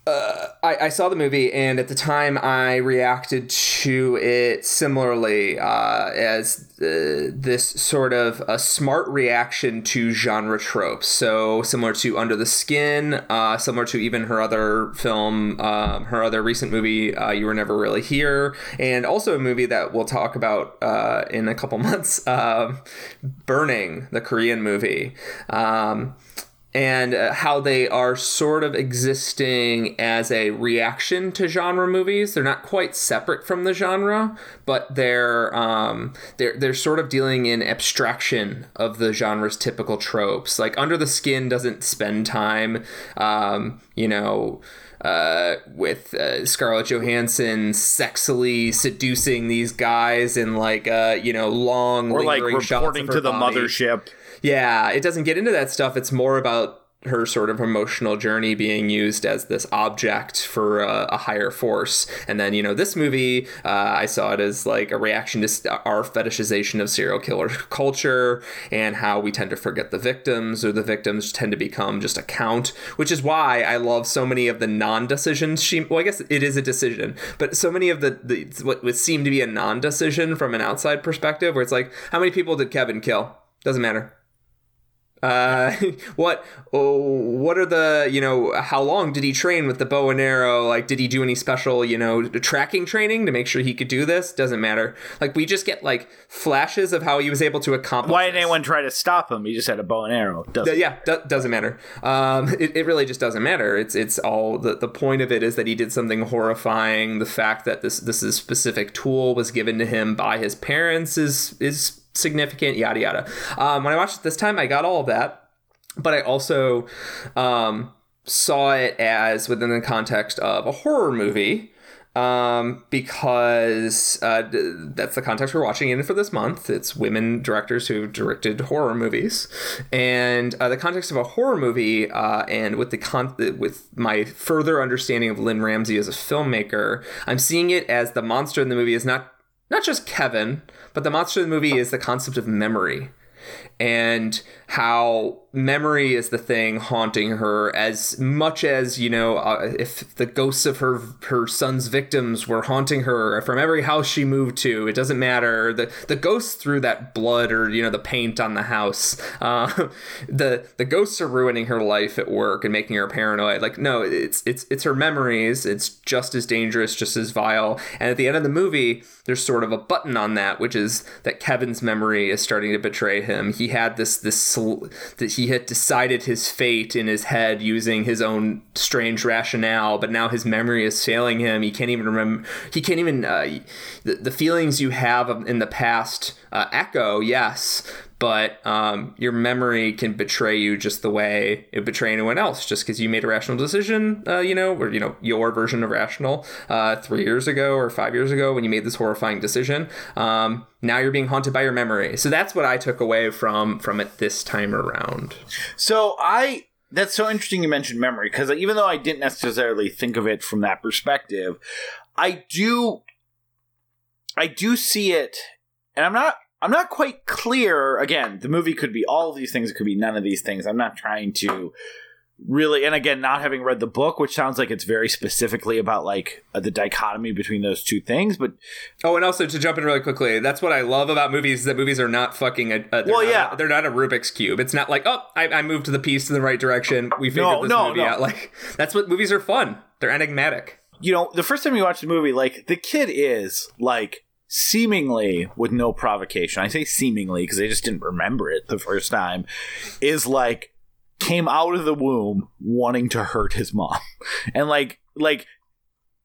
Uh, I, I, saw the movie, and at the time, I reacted to it similarly uh, as uh, this sort of a smart reaction to genre tropes. So similar to Under the Skin, uh, similar to even her other film, um, her other recent movie, uh, You Were Never Really Here, and also a movie that we'll talk about uh, in a couple (laughs) months, um, Burning, the Korean movie. Um, and uh, how they are sort of existing as a reaction to genre movies. They're not quite separate from the genre, but they're um, they're they're sort of dealing in abstraction of the genre's typical tropes. Like Under the Skin doesn't spend time, um, you know. Uh, with uh, Scarlett Johansson sexily seducing these guys in like uh, you know long or like reporting to the body. mothership. Yeah, it doesn't get into that stuff. It's more about her sort of emotional journey being used as this object for a, higher force. And then, you know, this movie, uh, I saw it as like a reaction to our fetishization of serial killer (laughs) culture and how we tend to forget the victims or the victims tend to become just a count, which is why I love so many of the non decisions she, well, I guess it is a decision, but so many of the, the what would seem to be a non decision from an outside perspective where it's like, how many people did Kevin kill? Doesn't matter. Uh, (laughs) what oh, what are the you know how long did he train with the bow and arrow like did he do any special you know tracking training to make sure he could do this doesn't matter like we just get like flashes of how he was able to accomplish Why didn't anyone try to stop him? He just had a bow and arrow. Doesn't yeah, do- doesn't matter. Um, it, it really just doesn't matter. It's it's all the, the point of it is that he did something horrifying. The fact that this this is specific tool was given to him by his parents is is significant. Yada yada. Um, when I watched it this time, I got all of that, but I also um, saw it as within the context of a horror movie. um, because uh, that's the context we're watching in for this month. It's women directors who directed horror movies, and uh, the context of a horror movie, uh, and with the con- with my further understanding of Lynne Ramsay as a filmmaker, I'm seeing it as the monster in the movie is not not just Kevin, but the monster of the movie is the concept of memory. And how memory is the thing haunting her as much as you know uh, if the ghosts of her her son's victims were haunting her from every house she moved to it doesn't matter. The the ghosts threw that blood or you know the paint on the house. Uh, (laughs) the the ghosts are ruining her life at work and making her paranoid. Like no it's it's it's her memories. It's just as dangerous just as vile. And at the end of the movie there's sort of a button on that which is that Kevin's memory is starting to betray him. He had this this that he had decided his fate in his head using his own strange rationale, but now his memory is failing him. He can't even remember. He can't even uh, the, the feelings you have in the past uh, echo, yes, but um, your memory can betray you just the way it betray anyone else just because you made a rational decision uh, you know or you know your version of rational uh, three years ago or five years ago when you made this horrifying decision. Um, now you're being haunted by your memory. So that's what i took away from from it this time around. So I that's so interesting you mentioned memory because even though I didn't necessarily think of it from that perspective, I do I do see it and I'm not I'm not quite clear again, the movie could be all of these things, it could be none of these things. I'm not trying to really and again not having read the book which sounds like it's very specifically about like uh, the dichotomy between those two things but Oh, and also to jump in really quickly, that's what I love about movies. Is that movies are not fucking a. Well, not yeah. they're not a Rubik's cube. It's not like oh, I, I moved the piece in the right direction. We figured No, this no, movie no. out. (laughs) Like that's what movies are fun. They're enigmatic. you know, the first time you watch the movie, like the kid is like seemingly with no provocation. I say seemingly because I just didn't remember it the first time. Is like came out of the womb wanting to hurt his mom, (laughs) and like like.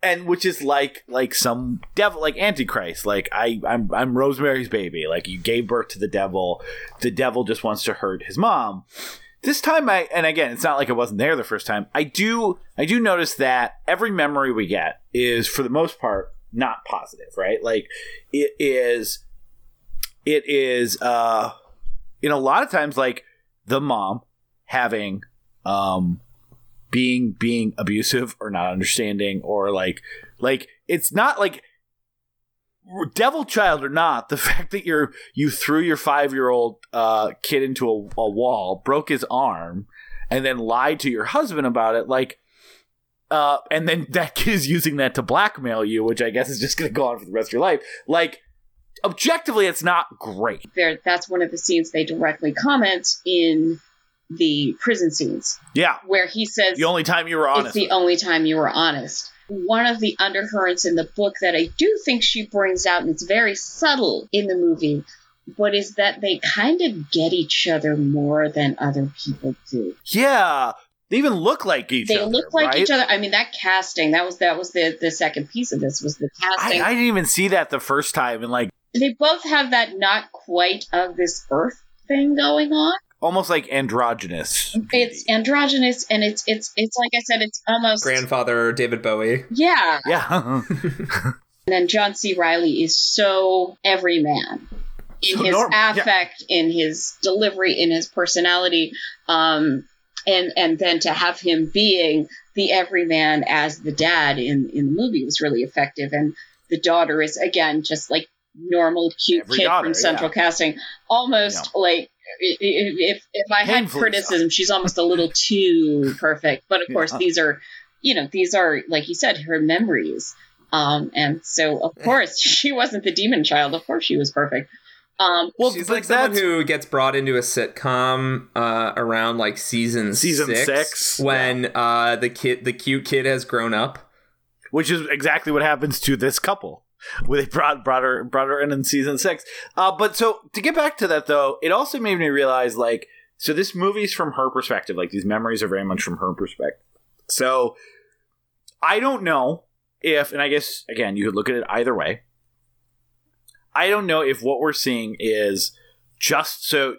And which is like like some devil like Antichrist like I I'm I'm Rosemary's baby like you gave birth to the devil the devil just wants to hurt his mom this time i and again it's not like it wasn't there the first time i do i do notice that every memory we get is for the most part not positive right? Like it is it is uh you know a lot of times like the mom having um being being abusive or not understanding or like like it's not like devil child or not the (laughs) fact that you're you threw your five year old uh, kid into a, a wall broke his arm and then lied to your husband about it like uh, and then (laughs) that kid is using that to blackmail you which i guess is just going to go on for the rest of your life. Like objectively it's not great. There, that's one of the scenes they directly comment in the prison scenes, yeah. Where he says the only time you were it's honest the only time you were honest. One of the undercurrents in the book that I do think she brings out, and it's very subtle in the movie, but is that they kind of get each other more than other people do. yeah they even look like each they other They look like right? each other. I mean, that casting that was that was the the second piece of this was the I, casting. I didn't even see that the first time and like they both have that not quite of this earth thing going on. almost like androgynous It's androgynous, and it's it's it's like I said, it's almost Grandfather David Bowie. yeah. yeah (laughs) And then John C. Reilly is so everyman in So his normal, yeah. affect, in his delivery, in his personality, um, and and then to have him being the everyman as the dad in in the movie was really effective, and the daughter is again just like normal cute Every kid daughter, from Central yeah. Casting, almost like. i- i- If if I had Painfully so. criticism, she's almost a little too perfect. But of (laughs) course, Yeah. these are, you know, these are like you said, her memories. Um, and so, of (laughs) course, she wasn't the demon child. Of course, she was perfect. Um, well She's like someone who gets brought into a sitcom uh, around like season Season six, six, when uh, the kid, the cute kid, has grown up. which is exactly what happens to this couple. Where they brought brought her brought her in in season six. Uh, but so to get back to that though, it also made me realize like so this movie's from her perspective. Like these memories are very much from her perspective. So I don't know if, and I guess again you could look at it either way. I don't know if what we're seeing is just so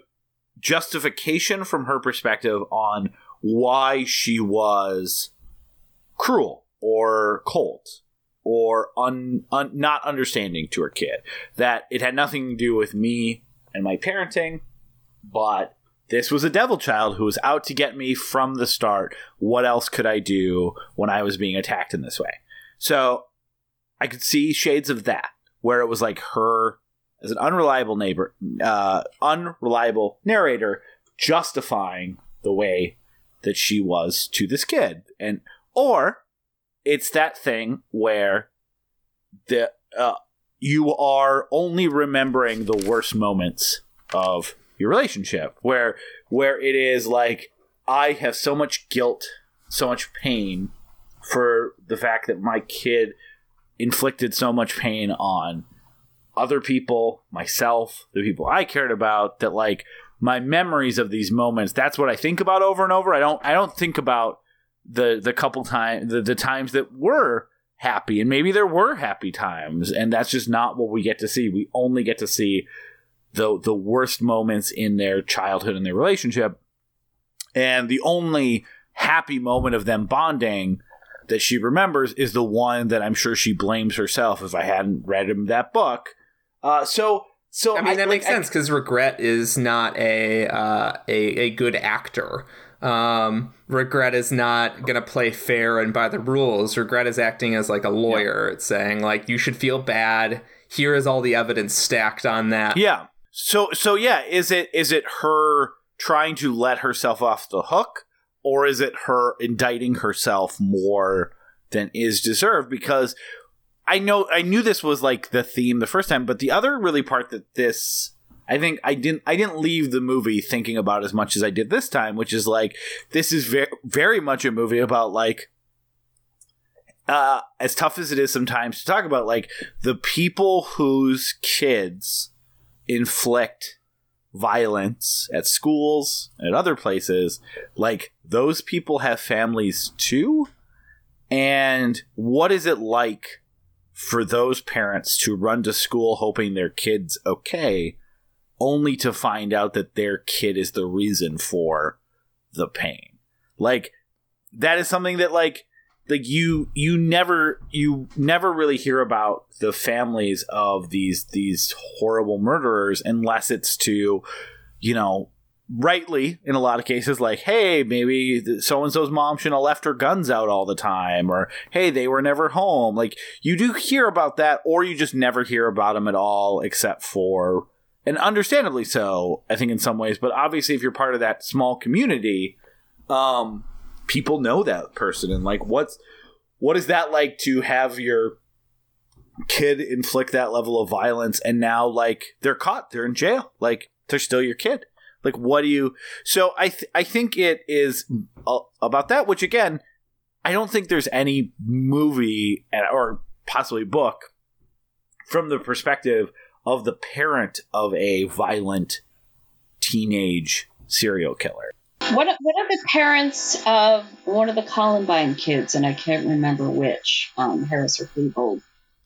justification from her perspective on why she was cruel or cold or un, un, not understanding to her kid. That it had nothing to do with me and my parenting, but this was a devil child who was out to get me from the start. What else could I do when I was being attacked in this way? So I could see shades of that, where it was like her as an unreliable neighbor, uh, unreliable narrator justifying the way that she was to this kid, and or it's that thing where the uh, you are only remembering the worst moments of your relationship where where it is like i have so much guilt so much pain for the fact that my kid inflicted so much pain on other people myself the people i cared about that like my memories of these moments that's what i think about over and over. I don't i don't think about the the couple times the, the times that were happy and maybe there were happy times and that's just not what we get to see. We only get to see the the worst moments in their childhood and their relationship. And the only happy moment of them bonding that she remembers is the one that I'm sure she blames herself if I hadn't read him that book. Uh, so so I mean that like, makes sense because regret is not a uh, a a good actor. Um, regret is not going to play fair and by the rules. Regret is acting as like a lawyer. It's saying like you should feel bad. Here is all the evidence stacked on that. Yeah. So so yeah, is it is it her trying to let herself off the hook or is it her indicting herself more than is deserved? Because I know I knew this was like the theme the first time, but the other really part that this I think I didn't I didn't leave the movie thinking about as much as I did this time, which is like this is very very much a movie about like uh as tough as it is sometimes to talk about like the people whose kids inflict violence at schools and other places like those people have families too? And what is it like for those parents to run to school hoping their kids okay only to find out that their kid is the reason for the pain? Like that is something that like like you you never you never really hear about the families of these these horrible murderers unless it's to you know rightly in a lot of cases like hey maybe so and so's mom shouldn't have left her guns out all the time or hey they were never home. Like you do hear about that or you just never hear about them at all except for and understandably so i think in some ways but obviously if you're part of that small community um people know that person and like what's what is that like to have your kid inflict that level of violence and now like they're caught they're in jail like they're still your kid? Like what do you so i th- i think it is about that which again i don't think there's any movie or possibly book from the perspective of the parent of a violent teenage serial killer what what are the parents of one of the Columbine kids, and I can't remember which, um, Harris or Klebold,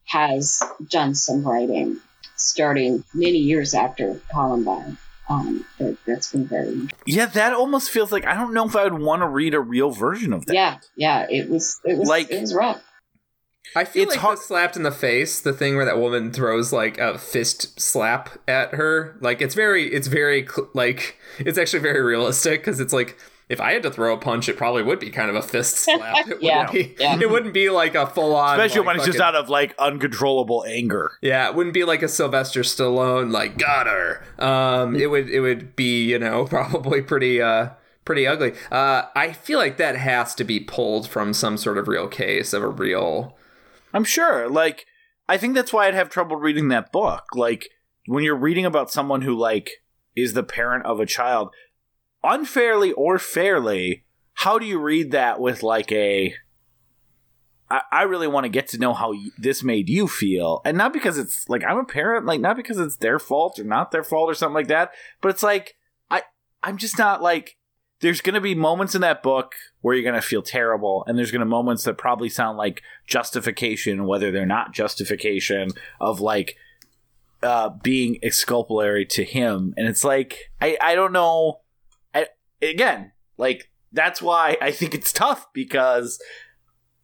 has done some writing starting many years after Columbine. Um, that, has been very yeah. That almost feels like I don't know if I would want to read a real version of that. Yeah, yeah. It was it was like it was rough. I feel it's like hard- the slapped in the face, the thing where that woman throws like a fist slap at her. Like it's very, it's very like it's actually very realistic because it's like if I had to throw a punch, it probably would be kind of a fist (laughs) slap. It yeah, wouldn't be, yeah. It wouldn't be like a full on, especially like, when it's fucking, just out of like uncontrollable anger. Yeah, it wouldn't be like a Sylvester Stallone like got her. Um, it would it would be you know (laughs) probably pretty uh pretty ugly. Uh, I feel like that has to be pulled from some sort of real case of a real I'm sure. Like, I think that's why I'd have trouble reading that book. Like, when you're reading about someone who, like, is the parent of a child, unfairly or fairly, how do you read that with, like, a. I, I really want to get to know how this made you feel. And not because it's, like, I'm a parent, like, not because it's their fault or not their fault or something like that, but it's like, I, I'm just not, like, there's going to be moments in that book where you're going to feel terrible and there's going to moments that probably sound like justification whether they're not justification of like uh, being exculpatory to him. And it's like i i don't know. I, again like that's why i think it's tough because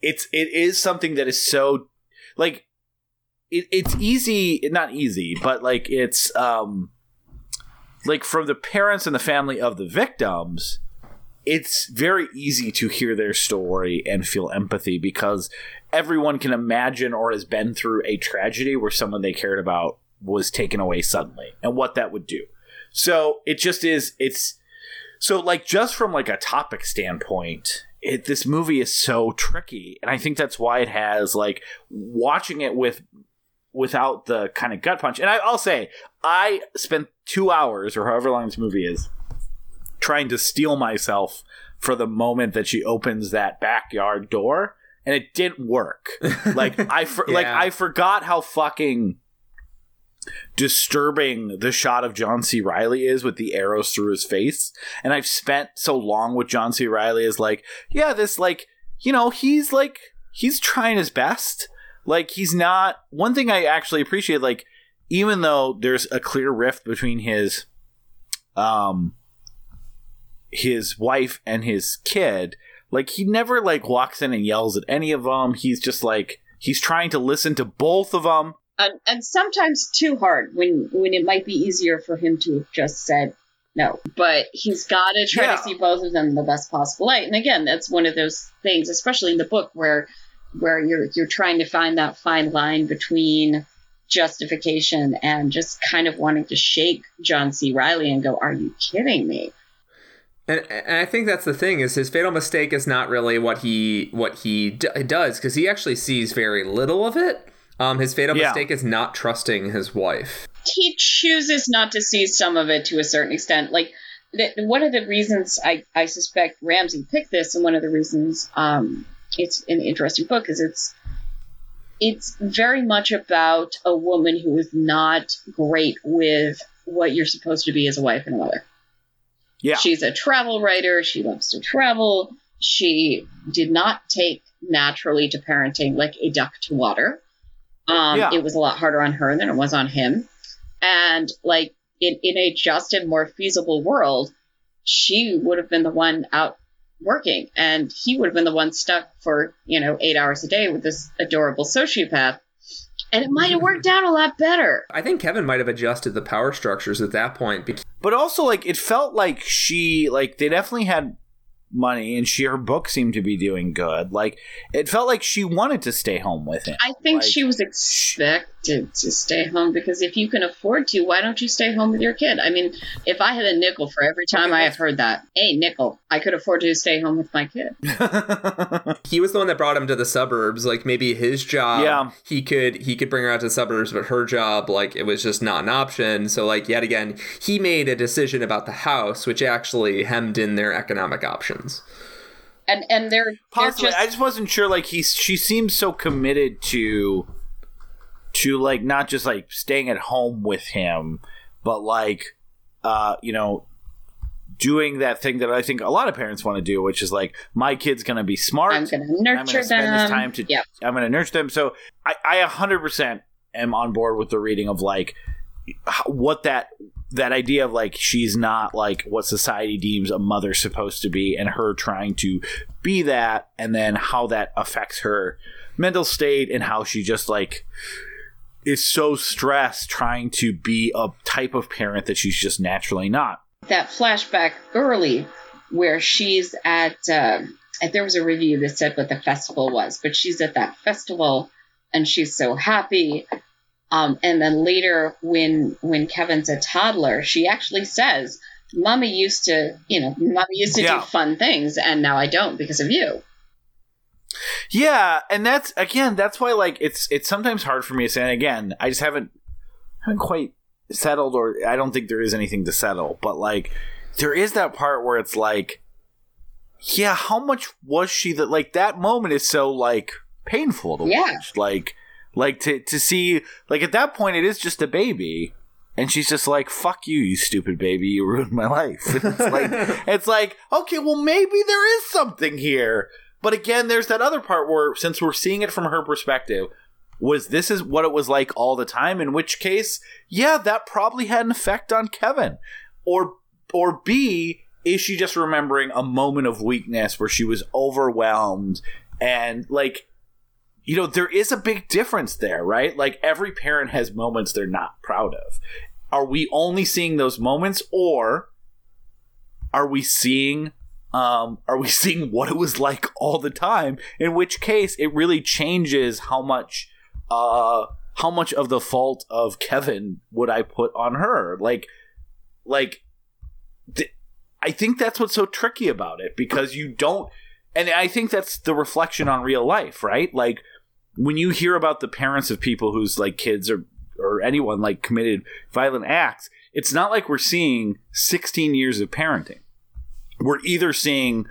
it's it is something that is so like it, it's easy not easy but like it's um like from the parents and the family of the victims it's very easy to hear their story and feel empathy because everyone can imagine or has been through a tragedy where someone they cared about was taken away suddenly and what that would do. So it just is it's so like just from like a topic standpoint, it this movie is so tricky and I think that's why it has like watching it with without the kind of gut punch. And I, I'll say I spent 2 hours or however long this movie is trying to steel myself for the moment that she opens that backyard door and it didn't work. (laughs) Like i for, like i forgot how fucking disturbing the shot of john c. Reilly is with the arrows through his face and i've spent so long with john c. Reilly as like yeah this like you know he's like he's trying his best. Like he's not one thing i actually appreciate like even though there's a clear rift between his um his wife and his kid like he never like walks in and yells at any of them he's just like he's trying to listen to both of them and, and sometimes too hard when when it might be easier for him to have just said no. But he's got to try Yeah. to see both of them in the best possible light. And again that's one of those things especially in the book where where you're you're trying to find that fine line between justification and just kind of wanting to shake John C. Reilly and go, "Are you kidding me?" And, and I think that's the thing is his fatal mistake is not really what he what he d- does because he actually sees very little of it. Um, his fatal Yeah. mistake is not trusting his wife. he chooses not to see some of it to a certain extent. Like the, one of the reasons I, I suspect Ramsay picked this, and one of the reasons um, it's an interesting book is it's it's very much about a woman who is not great with what you're supposed to be as a wife and a mother. yeah She's a travel writer. She loves to travel. She did not take naturally to parenting like a duck to water. Um, Yeah. It was a lot harder on her than it was on him. And like in, in a just and more feasible world, she would have been the one out working and he would have been the one stuck for, you know, eight hours a day with this adorable sociopath. And it might have (laughs) worked out a lot better. I think Kevin might have adjusted the power structures at that point. Because, but also like it felt like she like they definitely had money and she her book seemed to be doing good like it felt like she wanted to stay home with him I think Like- she was expected to stay home because if you can afford to, why don't you stay home with your kid? I mean, if I had a nickel for every time Okay, I have heard that, hey, nickel, I could afford to stay home with my kid. (laughs) he was the one that brought him to the suburbs. Like maybe his job, Yeah. he could he could bring her out to the suburbs, but her job, like it was just not an option. So like yet again, he made a decision about the house, which actually hemmed in their economic options. And and they're, they're Possibly, just I just wasn't sure. Like he's, she seems so committed to, to like not just like staying at home with him, but like, uh, you know, doing that thing that I think a lot of parents want to do, which is like, my kid's gonna be smart. I'm going to I'm nurture gonna spend them. this time to. Yep. I'm gonna nurture them. So I, I 100 percent am on board with the reading of like what that that idea of like she's not like what society deems a mother supposed to be and her trying to be that and then how that affects her mental state and how she just like is so stressed trying to be a type of parent that she's just naturally not. That flashback early where she's at uh, there was a review that said what the festival was but she's at that festival and she's so happy. Um, and then later when when kevin's a toddler she actually says mommy used to you know mommy used to Yeah. do fun things and now i don't because of you Yeah, and that's again, that's why like it's it's sometimes hard for me to say. And again, I just haven't haven't quite settled, or I don't think there is anything to settle. But like, there is that part where it's like, yeah, how much was she that like that moment is so like painful to Yeah. watch, like like to to see like at that point it is just a baby. And she's just like, "Fuck you, you stupid baby! You ruined my life." (laughs) it's like, (laughs) it's like, okay, well, maybe there is something here. But again, there's that other part where, since we're seeing it from her perspective, was this is what it was like all the time? In which case, yeah, that probably had an effect on Kevin. Or, or B, is she just remembering a moment of weakness where she was overwhelmed and like you know, there is a big difference there, right? Like every parent has moments they're not proud of. Are we only seeing those moments or are we seeing um, are we (laughs) seeing what it was like all the time? In which case, it really changes how much, uh, how much of the fault of Kevin would I put on her? Like, like, th- I think that's what's so tricky about it because you don't, and I think that's the reflection on real life, right? Like, when you hear about the parents of people whose like kids or or anyone like committed violent acts, it's not like we're seeing 16 years of parenting we're either seeing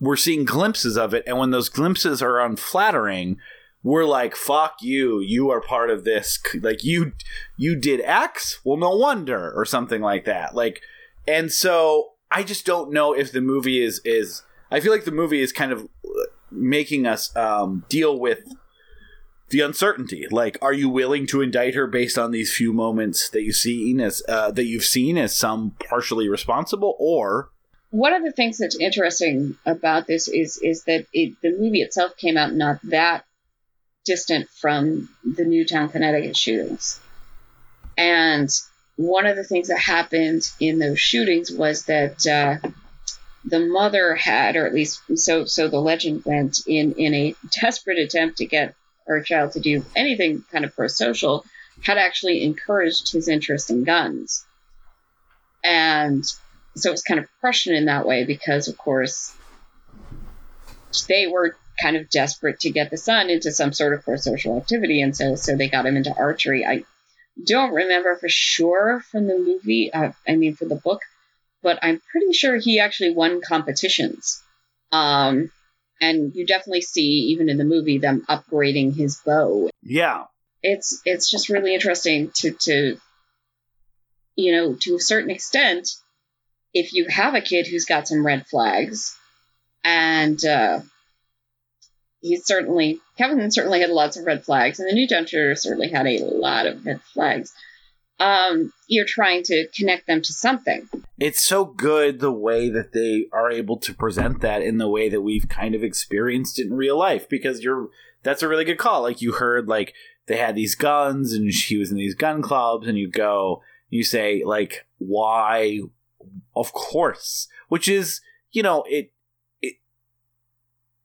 we're seeing glimpses of it and when those glimpses are unflattering we're like fuck you you are part of this like you you did x well no wonder or something like that. Like and so i just don't know if the movie is is i feel like the movie is kind of making us um, deal with the uncertainty. Like are you willing to indict her based on these few moments that you've seen as uh, that you've seen as some partially responsible or one of the things that's interesting about this is is that it, the movie itself came out not that distant from the Newtown, Connecticut shootings, and one of the things that happened in those shootings was that uh, the mother had, or at least so so the legend went, in in a (laughs) desperate attempt to get her child to do anything kind of pro-social, had actually encouraged his interest in guns, and so it's kind of Prussian in that way because, of course, they were kind of desperate to get the son into some sort of pro-social activity, and so so they got him into archery. I don't remember for sure from the movie. Uh, I mean, for the book, but I'm pretty sure he actually won competitions. Um, and you definitely see even in the movie them upgrading his bow. Yeah, it's it's just really interesting to to you know to a certain extent if you have a kid who's got some red flags, and uh, he certainly Kevin certainly had lots of red flags, and the new Dunter certainly had a lot of red flags. Um, you're trying to connect them to something. It's so good the way that they are able to present that in the way that we've kind of experienced it in real life. Because you're that's a really good call. Like you heard, like they had these guns, and she was in these gun clubs, and you go, you say, like, why of course, which is you know it it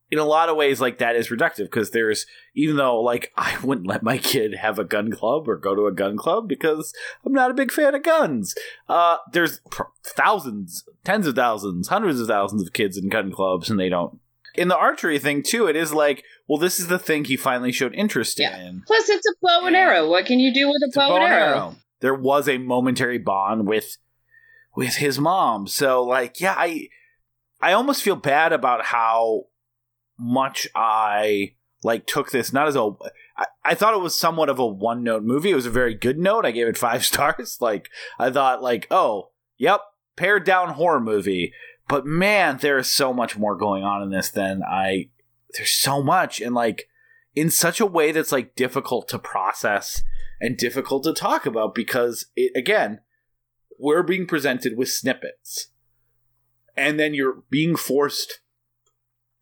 in a lot of ways like that is reductive because there's even though like (laughs) I wouldn't let my kid have a gun club or go to a gun club because I'm not a big fan of guns. Uh, there's thousands, tens of thousands, hundreds of thousands of kids in gun clubs and they don't in the archery thing too, it is like, well, this is the thing he finally showed interest yeah. in. Plus, it's a bow and, and arrow. What can you do with a bow, a bow and, arrow? arrow? There was a momentary bond with with his mom. So like, yeah, I I almost feel bad about how much I like took this not as a I, I thought it was somewhat of a one note movie. It was a very good note. I gave it five (laughs) stars. Like I thought like, oh, yep, pared down horror movie. But man, there is so much more going on in this than I there's so much and like in such a way that's like difficult to process and difficult to talk about because it again we're being presented with snippets. And then you're being forced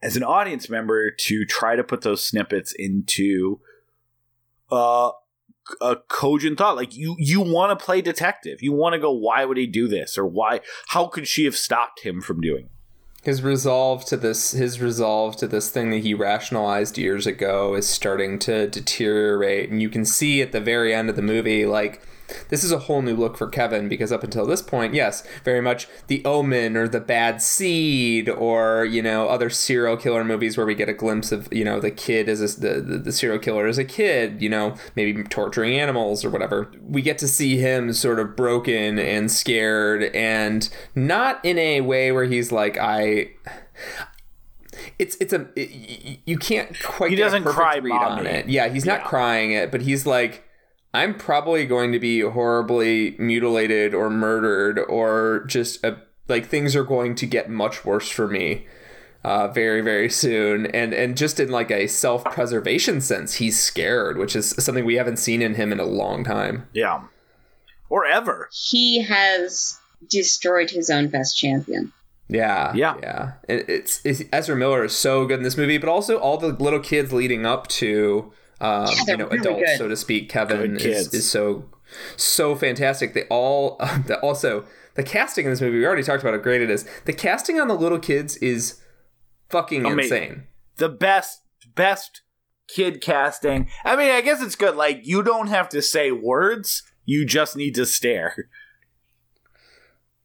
as an audience member to try to put those snippets into uh, a cogent thought. Like you, you want to play detective. You want to go, why would he do this, or why? How could she have stopped him from doing? It? His resolve to this, his resolve to this thing that he rationalized years ago, is starting to deteriorate, and you can see at the very end of the movie, like this is a whole new look for Kevin because up until this point, yes, very much the Omen or the Bad Seed or you know other serial killer movies where we get a glimpse of you know the kid as a, the, the the serial killer as a kid, you know maybe torturing animals or whatever. We get to see him sort of broken and scared and not in a way where he's like I it's it's a it, you can't quite he doesn't cry read on it yeah he's not yeah. crying it but he's like I'm probably going to be horribly mutilated or murdered or just a, like things are going to get much worse for me uh, very very soon. And and just in like a self-preservation sense he's scared which is something we haven't seen in him in a long time. Yeah. Or ever. He has destroyed his own best champion. Yeah, Yeah. yeah. It, it's, it's Ezra Miller is so good in this movie, but also all the little kids leading up to, um, Yeah, you know, really adults, good. so to speak. Kevin Good is, kids. is so so fantastic. They all uh, (laughs) the, also the casting in this movie. We already talked about how great it is. The casting on the little kids is fucking Amazing. insane. the best best kid casting. I mean, I guess it's good. Like you don't have to say words; you just need to stare.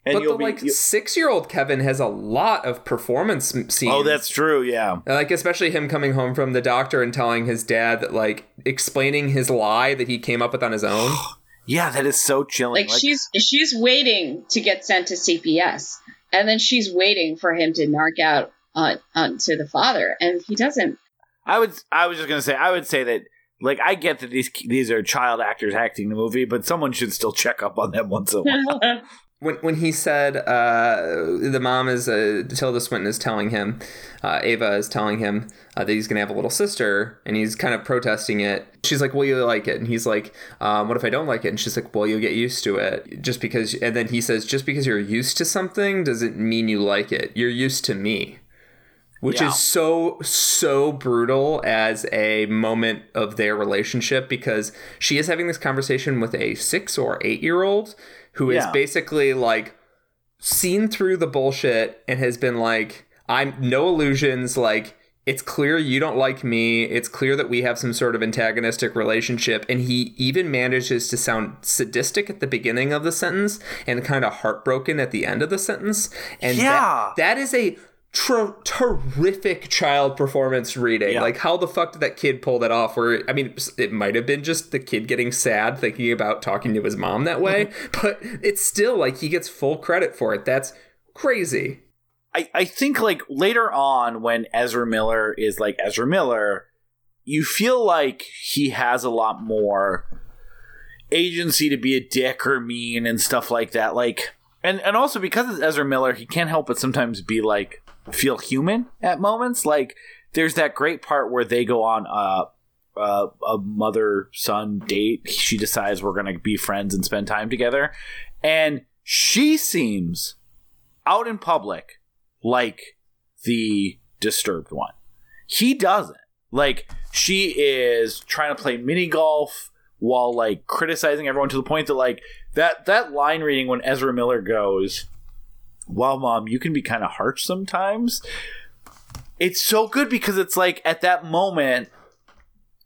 And But the be. like you- six year old Kevin has a lot of performance scenes. oh, that's true. Yeah. like especially him coming home from the doctor and telling his dad that like explaining his lie that he came up with on his own. (gasps) Yeah, that is so chilling. Like, she's she's waiting to get sent to CPS, and then she's waiting for him to narc out on onto the father, and he doesn't. I would. I was just gonna say. I would say that. Like I get that these these are child actors acting the movie, but someone should still check up on them once in a (laughs) while. When when he said uh, the mom is uh, Tilda Swinton is telling him, uh, Ava is telling him uh, that he's gonna have a little sister, and he's kind of protesting it. She's like, "Will you like it?" And he's like, um, "What if I don't like it?" And she's like, "Well, you'll get used to it, just because." And then he says, "Just because you're used to something doesn't mean you like it. You're used to me." Which Yeah. is so so brutal as a moment of their relationship because she is having this conversation with a six or eight year old who is Yeah. basically like seen through the bullshit and has been like, I'm no illusions, like it's clear you don't like me. It's clear that we have some sort of antagonistic relationship. And he even manages to sound sadistic at the beginning of the sentence and kind of heartbroken at the end of the sentence. And Yeah. that, that is a ter- terrific child performance reading. Yeah. Like, how the fuck did that kid pull that off? Where, I mean, it might have been just the kid getting sad thinking about talking to his mom that way, (laughs) but it's still like he gets full credit for it. That's crazy. I, I think like later on when Ezra Miller is like Ezra Miller, you feel like he has a lot more agency to be a dick or mean and stuff like that. Like and and also because it's Ezra Miller, he can't help but sometimes be like feel human at moments. Like there's that great part where they go on uh uh, a mother son date. She decides we're going to be friends and spend time together. And she seems out in public like the disturbed one. He doesn't. Like she is trying to play mini golf while like criticizing everyone to the point that like that that line reading when Ezra Miller goes, "Well, mom, you can be kind of harsh sometimes." It's so good because it's like at that moment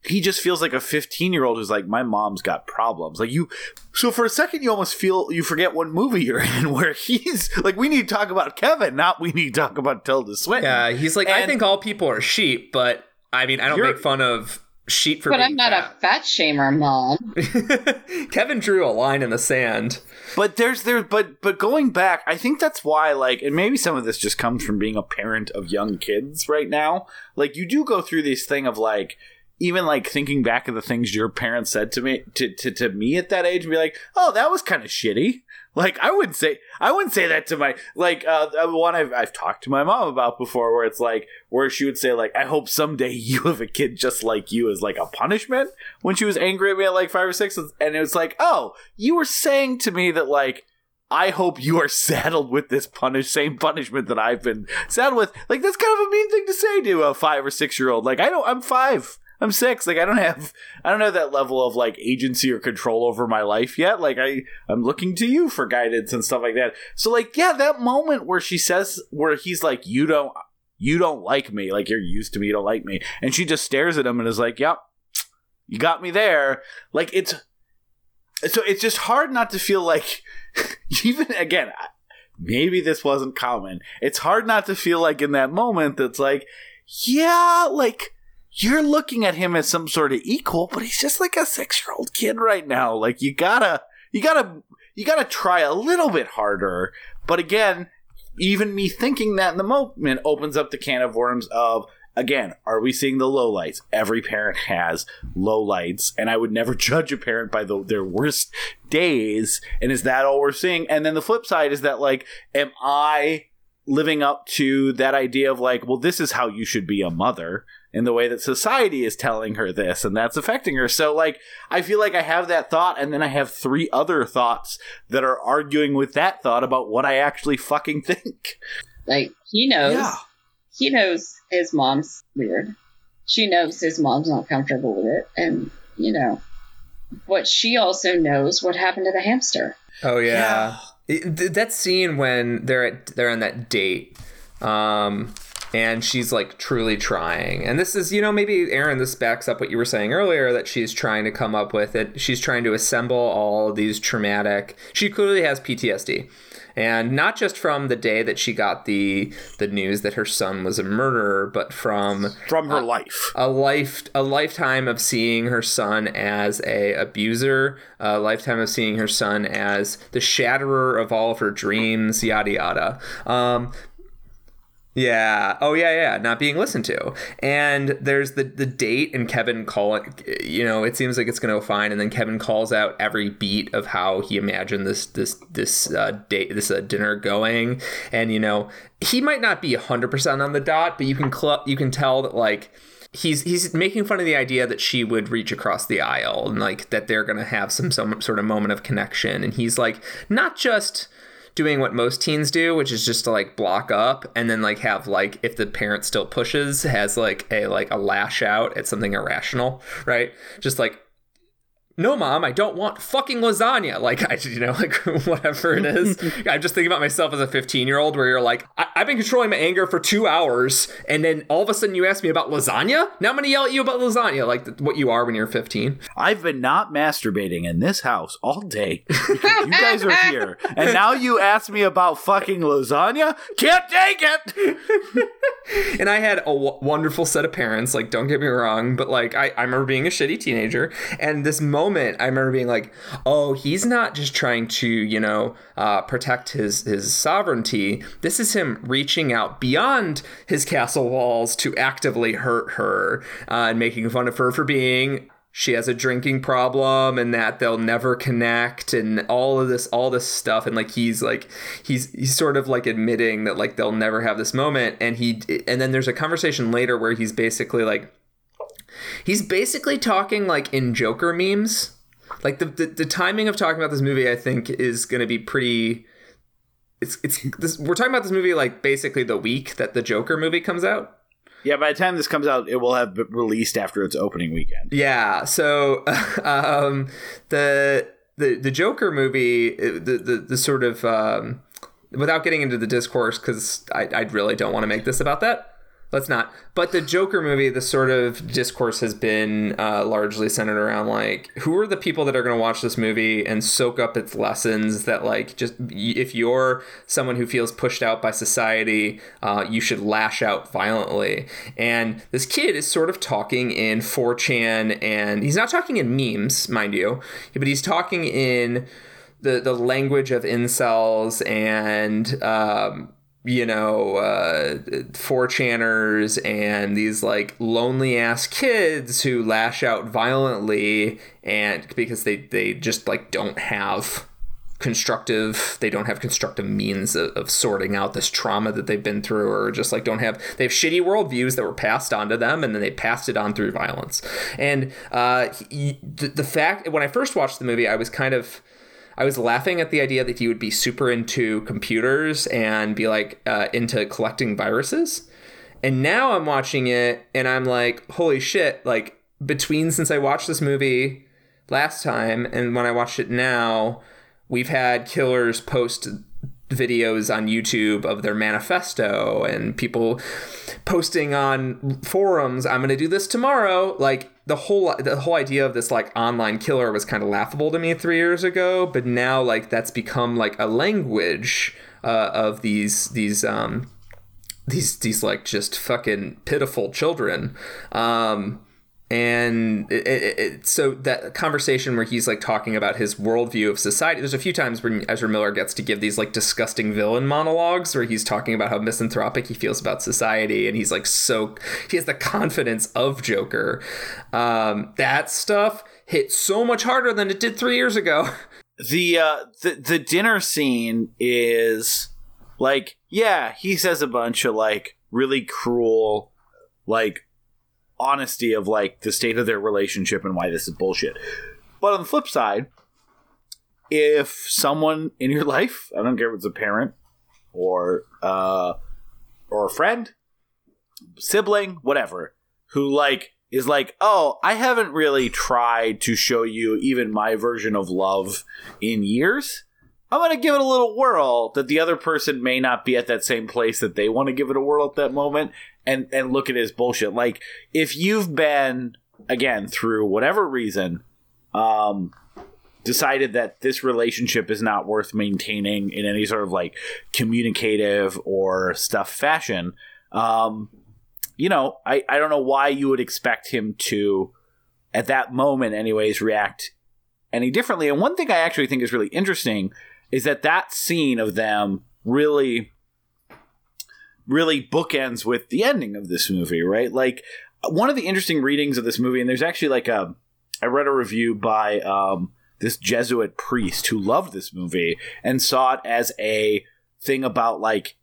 he just feels like a 15 year old who's like my mom's got problems like you so for a second you almost feel you forget what movie you're in (laughs) where he's like we need to talk about kevin not we need to talk about tilda swinton Yeah, he's like, I think all people are sheep, but I mean, I don't make fun of sheep for But being I'm not a fat shamer, mom. (laughs) Kevin drew a line in the sand. but there's there but but going back i think that's why like and maybe some of this just comes from being a parent of young kids right now like you do go through this thing of like even like thinking back of the things your parents said to me to, to, to me at that age and be like oh that was kind of shitty like i wouldn't say i wouldn't say that to my like uh one I've, I've talked to my mom about before where it's like where she would say like i hope someday (laughs) you have a kid just like you as like a punishment when she was angry at me at like five or six and it was like oh you were saying to me that like I hope you are (laughs) saddled with this punish same punishment that I've been saddled with. Like that's kind of a mean thing to say to a five or six year old. Like I don't I'm five. I'm six. Like I don't have I don't have that level of like agency or control over my life yet. Like I I'm looking to you for guidance and stuff like that. So like yeah, that moment where she says where he's like, You don't you don't like me, like you're used to me, you don't like me. And she just stares at him and is like, Yep, you got me there. Like it's so it's just hard not to feel like (laughs) even again maybe this wasn't common it's hard not to feel like in that moment that's like yeah like you're looking at him as some sort of equal but he's just like a six year old kid right now. Like you gotta you gotta you gotta try a little bit harder. But again even me thinking that in the moment opens up the can of worms of again are we seeing the low lights? every parent has low lights, and i would never (laughs) judge a parent by the, their worst days and is that all we're seeing? And then the flip side is that like am i living up to that idea of like well this is how you should be a mother in the way that society is telling her this and that's affecting her so like i feel like i have that thought and then i have three other thoughts that are arguing with that thought about what i actually fucking think Like he knows. Yeah. He knows his mom's weird. She knows his mom's not comfortable with it, and you know, but she also knows what happened to the hamster. Oh yeah. It- th- that scene when they're at they're on that date, um, and she's like truly trying. And this is, you know, maybe Aaron, this backs up what you were saying earlier that she's trying to come up with it. She's trying to assemble all these traumatic. She clearly has PTSD. And not just from the day that she got the the news that her son was a murderer, but from From her life. a life a lifetime of seeing her son as a abuser, a lifetime of seeing her son as the shatterer of all of her dreams, yada yada. Um, yeah. Oh yeah, yeah. Not being listened to. And there's the the date and Kevin call you know, it seems like it's gonna go fine, and then Kevin calls out every beat of how he imagined this this this uh, date this uh, dinner going, and you know he might not be hundred percent on the dot, but you can cl- you can tell that like he's he's making fun of the idea that she would reach across the aisle and like that they're gonna have some some sort of moment of connection, and he's like not just doing what most teens do, which is just to like block up and then like have like if the parent still pushes, has like a like a lash out at something irrational, right? Just like no, mom, I don't want fucking lasagna. Like, I, you know, (laughs) like whatever it is. (laughs) I'm just thinking about myself as a 15 year old where you're like, I- I've been controlling my anger for two hours, and then all of a sudden you ask me about lasagna? Now I'm going to yell at you about lasagna, like th- what you are when you're 15. I've been not masturbating in this house all day because you guys are here. (laughs) And now you ask me about fucking lasagna? Can't take it! and I had a w- wonderful set of parents. Like, don't get me wrong, but like, I, I remember being a shitty teenager, and this moment, I remember being like, "Oh, he's not just trying to, you know, uh, protect his his sovereignty. This is him reaching out beyond his castle walls to actively hurt her uh, and making fun of her for being." She has a drinking problem, and that they'll never connect, and all of this, all this stuff, and like he's like, he's he's sort of like admitting that like they'll never have this moment, and he, and then there's a conversation later where he's basically like, he's basically talking like in Joker memes. Like the, the the timing of talking about this movie, I think, is going to be pretty. It's it's this. We're talking about this movie like basically the week that the Joker movie comes out. Yeah, by the time this comes out, it will have been released after its opening weekend. Yeah. So, (laughs) um, the the the Joker movie, the the, the sort of um, without getting into the discourse because I I really don't want to make this about that. Let's not. But the Joker movie, the sort of discourse has been uh, largely centered around like who are the people that are going to watch this movie and soak up its lessons. That like just if you're someone who feels pushed out by society, uh, you should lash out violently. And this kid is sort of talking in 4chan, and he's not talking in memes, mind you, but he's talking in the the language of incels and. Um, you know, uh, 4chaners and these like lonely ass kids who lash out violently and because they, they just like don't have constructive they don't have constructive means of, of sorting out this trauma that they've been through or just like don't have they have shitty worldviews that were passed on to them and then they passed it on through violence. And uh, he, the, the fact when i first watched the movie i was kind of I was laughing at the idea that he would be super into computers and be like uh, into collecting viruses. And now I'm watching it and I'm like, holy shit, like between since I watched this movie last time and when I watched it now, we've had killers post videos on YouTube of their manifesto and people posting on forums, I'm going to do this tomorrow. Like the whole the whole idea of this like online killer was kind of laughable to me 3 years ago, but now like that's become like a language uh, of these these um these these like just fucking pitiful children. Um and it, it, it, so that conversation where he's like talking about his worldview of society there's a few times when ezra miller gets to give these like disgusting villain monologues where he's talking about how misanthropic he feels about society and he's like so he has the confidence of joker. Um, that stuff hit so much harder than it did three years ago. (laughs) The uh the, the dinner scene is like yeah he says a bunch of like really cruel like honesty of like the state of their relationship and why this is bullshit. But on the flip side, if someone in your (laughs) life, I don't care if it's a parent or uh, or a friend, sibling, whatever, who like is like, "Oh, I haven't really tried to show you even my version of love in years." I'm going to give it a little whirl that the other person may not be at that same place that they want to give it a whirl at that moment and and look at as bullshit. Like if you've been again through whatever reason um decided that this relationship is not worth maintaining in any sort of like communicative or stuff fashion um you know i i don't know why you would expect him to at that moment anyways react any differently and one thing i actually think is really interesting is that that scene of them really really bookends with the ending of this movie right? Like one of the interesting readings of this movie and there's actually like a i read a review by um this jesuit priest who loved this movie and saw it as a thing about like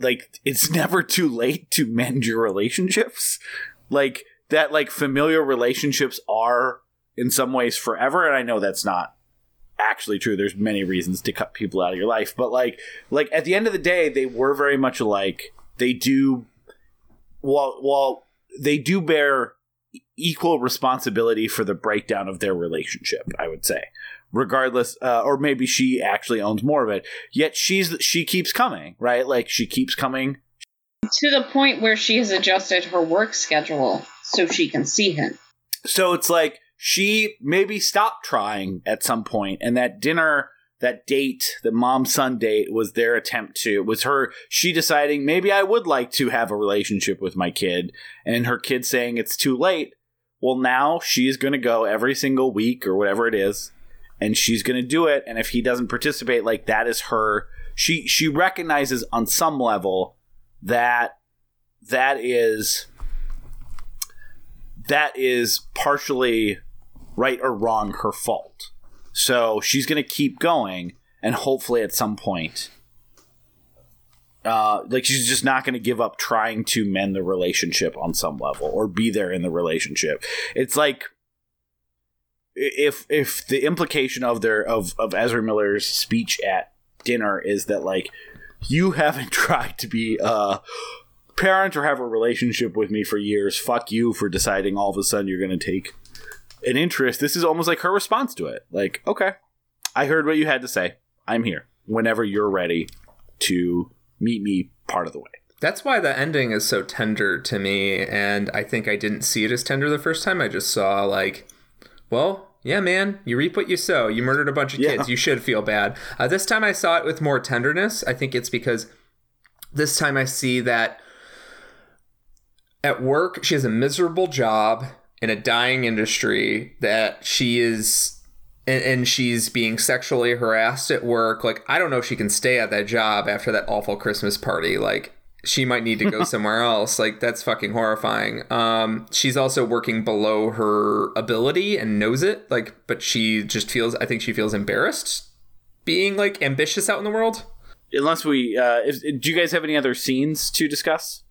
like it's (laughs) never too late to mend your relationships. Like that like familiar relationships are in some ways forever and i know that's not actually true. There's many reasons to cut people out of your life but like like at the end of the day they were very much alike. They do while while they do bear equal responsibility for the breakdown of their relationship i would say regardless uh, or maybe she actually owns more of it. Yet she's she keeps coming right? Like she keeps coming. To the point where she has adjusted her work schedule so she can see him. so it's like she maybe stopped trying at some point and that dinner that date the mom son date was their attempt to was her she deciding maybe i would like to have a relationship with my kid and her kid saying it's too late. Well now she's going to go every single week or whatever it is and she's going to do it and if he doesn't participate like that is her she she recognizes on some level that that is that is partially right or wrong her fault. So she's going to keep going, and hopefully at some point, uh, like she's just not going to give up trying to mend the relationship on some level or be there in the relationship. It's like if if the implication of their of of Ezra Miller's speech at dinner is that like you (laughs) haven't tried to be a parent or have a relationship with me for years. Fuck you for deciding all of a sudden you're going to take an interest. This is almost like her response to it. Like, okay, I heard what you had to say. I'm here whenever you're ready to meet me part of the way. That's why the ending is so tender to me, and I think I didn't see it as tender the first time. I just saw like, well, yeah, man, you reap what you sow. You murdered a bunch of Yeah. kids. You should feel bad. Uh, this time I saw it with more tenderness. I think it's because this time I see that at work she has a miserable job in a dying industry that she is and, and she's being sexually harassed at work. Like i don't know if she can stay at that job after that awful christmas party. Like she might need to go (laughs) somewhere else. Like that's fucking horrifying. Um she's also working below her ability and knows it. Like but she just feels i think she feels embarrassed being like ambitious out in the world. Unless we, uh, if, do you guys have any other scenes to discuss?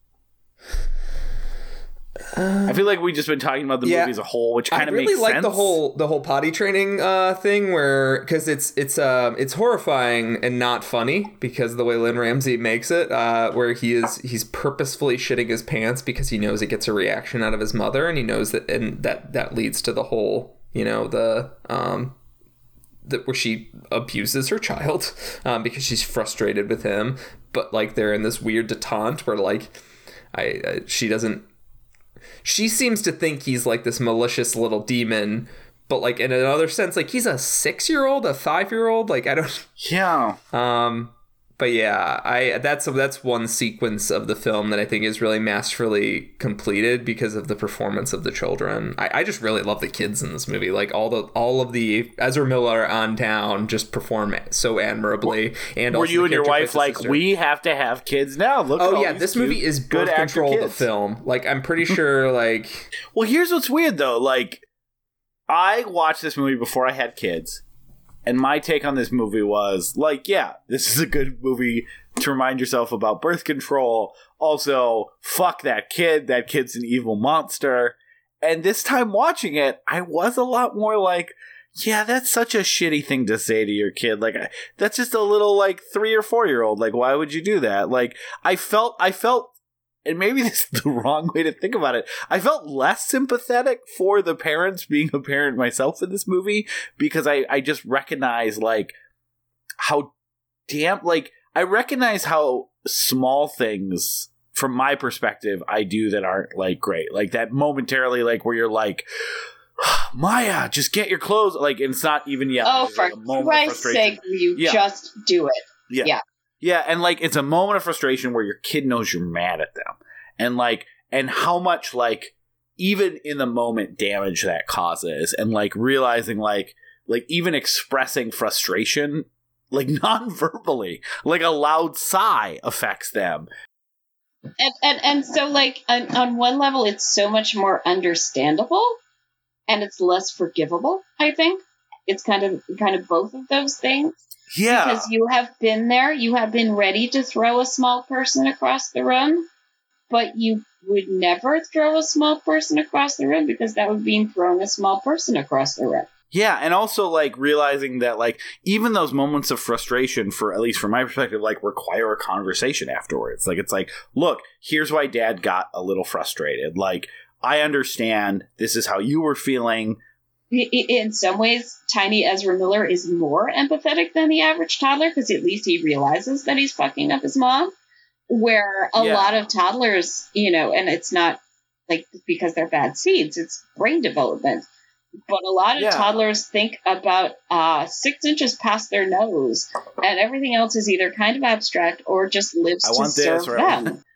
I feel like we've just been talking about the yeah. movie as a whole, which kind I of really makes like sense. the whole the whole potty training uh, thing where because it's it's um it's horrifying and not funny because of the way Lynne Ramsay makes it uh, where he is he's purposefully shitting his pants because he knows it gets a reaction out of his mother and he knows that and that that leads to the whole you know the um that where she abuses her child (laughs) um, because she's frustrated with him but like they're in this weird detente where like I uh, she doesn't she seems to think he's like this malicious little demon but like in another sense like he's a six year old a five year old like i don't Yeah. um but yeah i that's that's one sequence of the film that i think is really masterfully completed because of the performance of the children i, I just really love the kids in this movie like all the all of the ezra miller on town just perform so admirably and Were also you and your wife like, sister. we have to have kids now? Look. Oh yeah, this cute, movie is good control the film. Like I'm pretty (laughs) sure like Well, here's what's weird though. Like, I watched this movie before I had kids, and my take on this movie was like, yeah, this is a good movie to remind yourself about birth control. Also, fuck that kid. That kid's an evil monster. And this time watching it, I was a lot more like, yeah, that's such a shitty thing to say to your kid. Like, that's just a little like three or four year old. Like, why would you do that? Like, I felt, I felt, and maybe (laughs) this is the wrong way to think about it. I felt less sympathetic for the parents being a parent myself in this movie because I, I just recognize like how damn, like, I recognize how small things from my perspective I do that aren't like great. Like that momentarily, like where you're like, (sighs) Maya, just get your clothes. Like, and it's not even yet. oh, for like Christ's sake, you Yeah. just do it? Yeah. Yeah. Yeah, and like it's a moment of frustration where your kid knows you're mad at them. And like and how much like even in the moment damage that causes and like realizing like like even expressing frustration like (laughs) non-verbally like a loud sigh affects them and and and so like on, on one level it's so much more understandable and it's less forgivable i think it's kind of kind of both of those things yeah because you have been there you have been ready to throw a small person across the room but you would never throw a small person across the room because that would mean throwing a small person across the room Yeah, and also like realizing that like even those moments of frustration for at least from my perspective like require a conversation afterwards. Like it's like, look, here's why dad got a little frustrated. Like I understand this is how you were feeling. In some ways, tiny Ezra Miller is more empathetic than the average toddler because at least he realizes that he's fucking up his mom. Where a Yeah. lot of toddlers, you know, and it's not like because they're bad seeds, it's brain development. But a lot of Yeah. toddlers think about uh, six inches past their nose, and everything else is either kind of abstract or just lives I to serve I them. (laughs)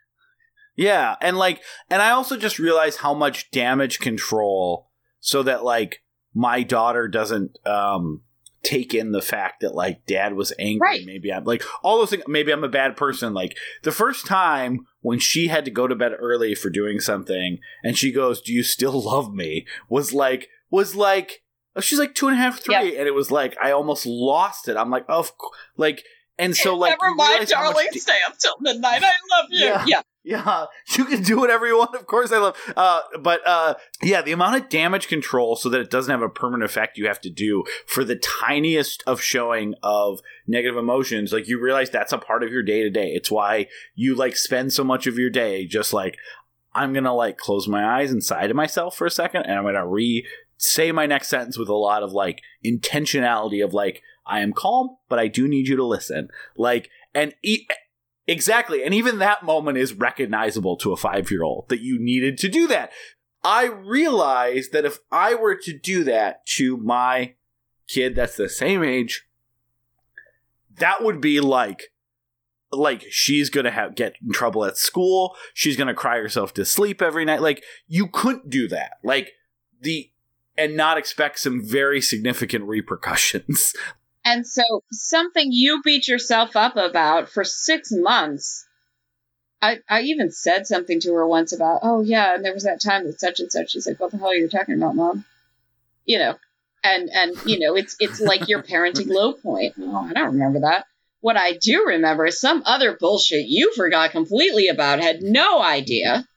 Yeah, and like and I also just realized how much damage control so that like my daughter doesn't um take in the fact that like dad was angry. Right. maybe i'm like all those things maybe i'm a bad person. Like the first time when she had to go to bed early for doing something and she goes do you still love me? was like was like oh, she's like two and a half three. Yeah. and it was like i almost lost it. I'm like oh like and so like Never mind, realize how much darling. da- Stay up till midnight. I love you. Yeah. yeah. yeah, (laughs) you can do whatever you want. Of course, I love. Uh, but uh, yeah, the amount of damage control so that it doesn't have a permanent effect you have to do for the tiniest of showing of negative emotions. Like you realize that's a part of your day to day. It's why you like spend so much of your day just like I'm gonna like close my eyes inside of myself for a second, and I'm gonna re say my next sentence with a lot of like intentionality of like I am calm, but I do need you to listen. Like and. E- Exactly. And even that moment is recognizable to a five year old that you needed to do that. I realized that if I were to do that to my kid that's the same age, that would be like like she's gonna have get in trouble at school she's gonna cry herself to sleep every night like you couldn't do that like the and not expect some very significant repercussions (laughs) And so something you beat yourself up about for six months. I, I even said something to her once about, oh yeah, and there was that time that such and such. She's like, what the hell are you talking about, mom? You know, and and you know, it's it's like your parenting low point. Oh, I don't remember that. What I do remember is some other bullshit you forgot completely about, had no idea.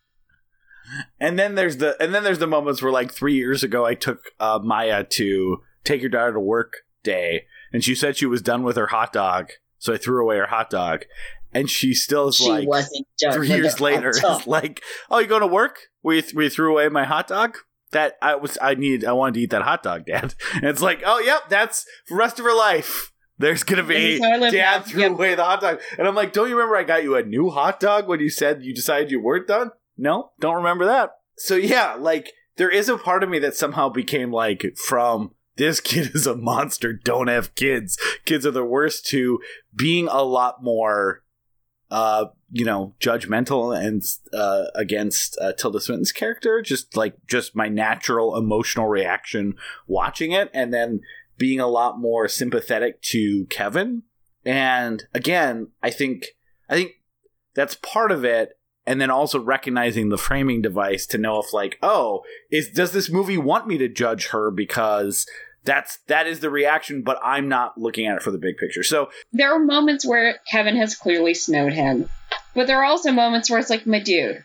And then there's the and then there's the moments where like three years ago I took uh, Maya to take your daughter to work day, and she said she was done with her hot dog, so I threw away her hot dog, and she still is She like wasn't done. three years later (laughs) is like, oh, you going to work? We we threw away my hot dog. That I was I need I wanted to eat that hot dog, Dad. (laughs) And it's like, oh yep, that's the rest of her life. There's gonna be is how I Dad now. threw Yep. away the hot dog, and I'm like, don't you remember I got you a new hot dog when you said you decided you weren't done? No, don't remember that. So yeah, like there is a part of me that somehow became like from this kid is a monster, don't have kids. Kids are the worst to being a lot more uh you know judgmental and uh against uh, Tilda Swinton's character. Just like just my natural emotional reaction watching it and then being a lot more sympathetic to Kevin. And again I think I think that's part of it. And then also recognizing the framing device to know if like oh is does this movie want me to judge her because that's that is the reaction but i'm not looking at it for the big picture so there are moments where Kevin has clearly snowed him, but there are also moments where it's like, my dude,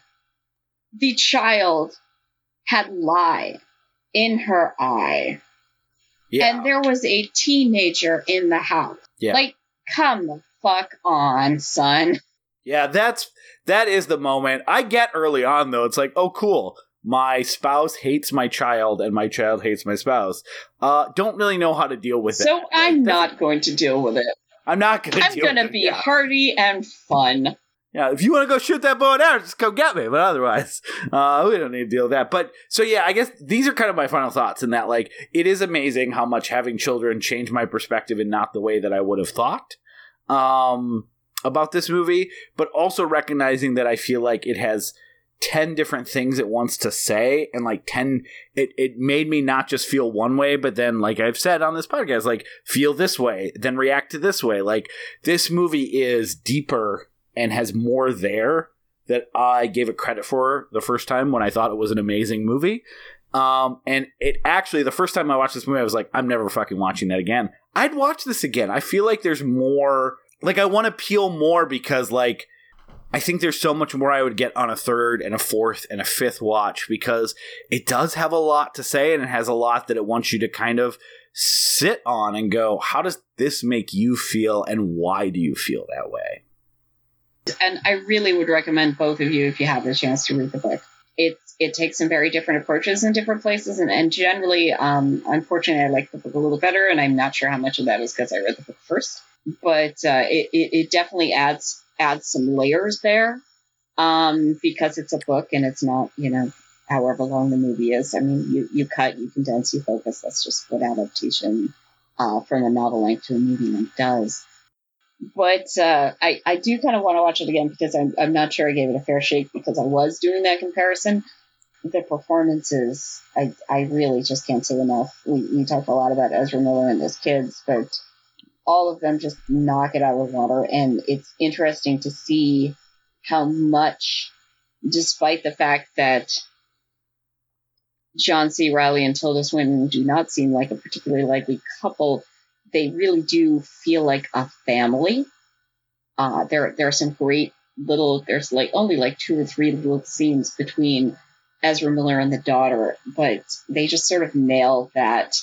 the child had lie in her eye. Yeah. and there was a teenager in the house. Yeah. Like, come the fuck on, son. Yeah, that's that is the moment. I get early on though. It's like, oh cool. My spouse hates my child and my child hates my spouse. Uh don't really know how to deal with it. So Like, I'm that's- not going to deal with it. I'm not gonna I'm deal going to be Yeah. hearty and fun. Yeah, if you want to go shoot that bow and arrow, just come get me. But otherwise, (laughs) uh, we don't need to deal with that. But so yeah, I guess these are kind of my final thoughts in that like it is amazing how much having children changed my perspective in not the way that I would have thought um, about this movie, but also recognizing that I feel like it has ten different things it wants to say, and like ten, it it made me not just feel one way, but then like I've said on this podcast, like feel this way, then react to this way. Like this movie is deeper and has more there that I gave it credit for the first time when I thought it was an amazing movie. Um, and it actually, the first time I watched this movie, I was like, I'm never fucking watching that again. I'd watch this again. I feel like there's more, like, I want to peel more because, like, I think there's so much more I would get on a third and a fourth and a fifth watch because it does have a lot to say and it has a lot that it wants you to kind of sit on and go, how does this make you feel and why do you feel that way? And I really would recommend both of you if you have the chance to read the book. It it takes some very different approaches in different places, and, and generally, um, unfortunately, I like the book a little better, and I'm not sure how much of that is because I read the book first, but uh, it, it it definitely adds adds some layers there, um, because it's a book and it's not you know however long the movie is. I mean, you you cut, you condense, you focus. That's just what adaptation uh, from a novel length to a movie length does but uh, I, I do kind of want to watch it again because I'm, I'm not sure I gave it a fair shake because I was doing that comparison. The performances, I, I really just can't say enough. We, we talk a lot about Ezra Miller and his kids, but all of them just knock it out of the water. And it's interesting to see how much, despite the fact that John C. Reilly and Tilda Swinton do not seem like a particularly likely couple, they really do feel like a family. Uh, there, there are some great little, there's like only like two or three little scenes between Ezra Miller and the daughter, but they just sort of nail that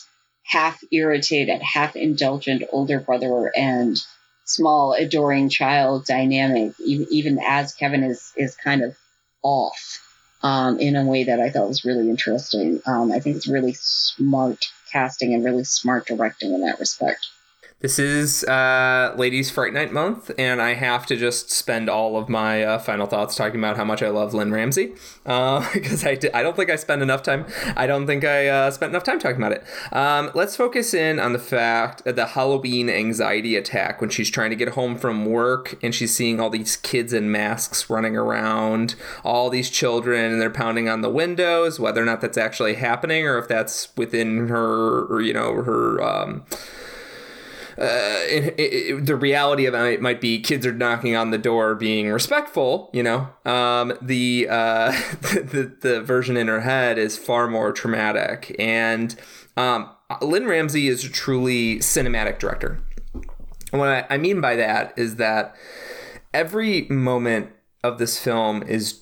half irritated, half indulgent older brother and small adoring child dynamic, even, as Kevin is, is kind of off. Um, in a way that I thought was really interesting. Um, I think it's really smart casting and really smart directing in that respect. This is uh, Ladies Fright Night month, and I have to just spend all of my uh, final thoughts talking about how much I love Lynne Ramsay (laughs) because I, di- I don't think I spend enough time. I don't think I uh, spent enough time talking about it. Um, let's focus in on the fact the Halloween anxiety attack when she's trying to get home from work and she's seeing all these kids in masks running around, all these children, and they're pounding on the windows. Whether or not that's actually happening or if that's within her, or, you know, her. Um, uh, it, it, the reality of it might be kids are knocking on the door being respectful you know? Um, the, uh, (laughs) the the version in her head is far more traumatic. And um, lynne ramsay is a truly cinematic director. And what I, I mean by that is that every moment of this film is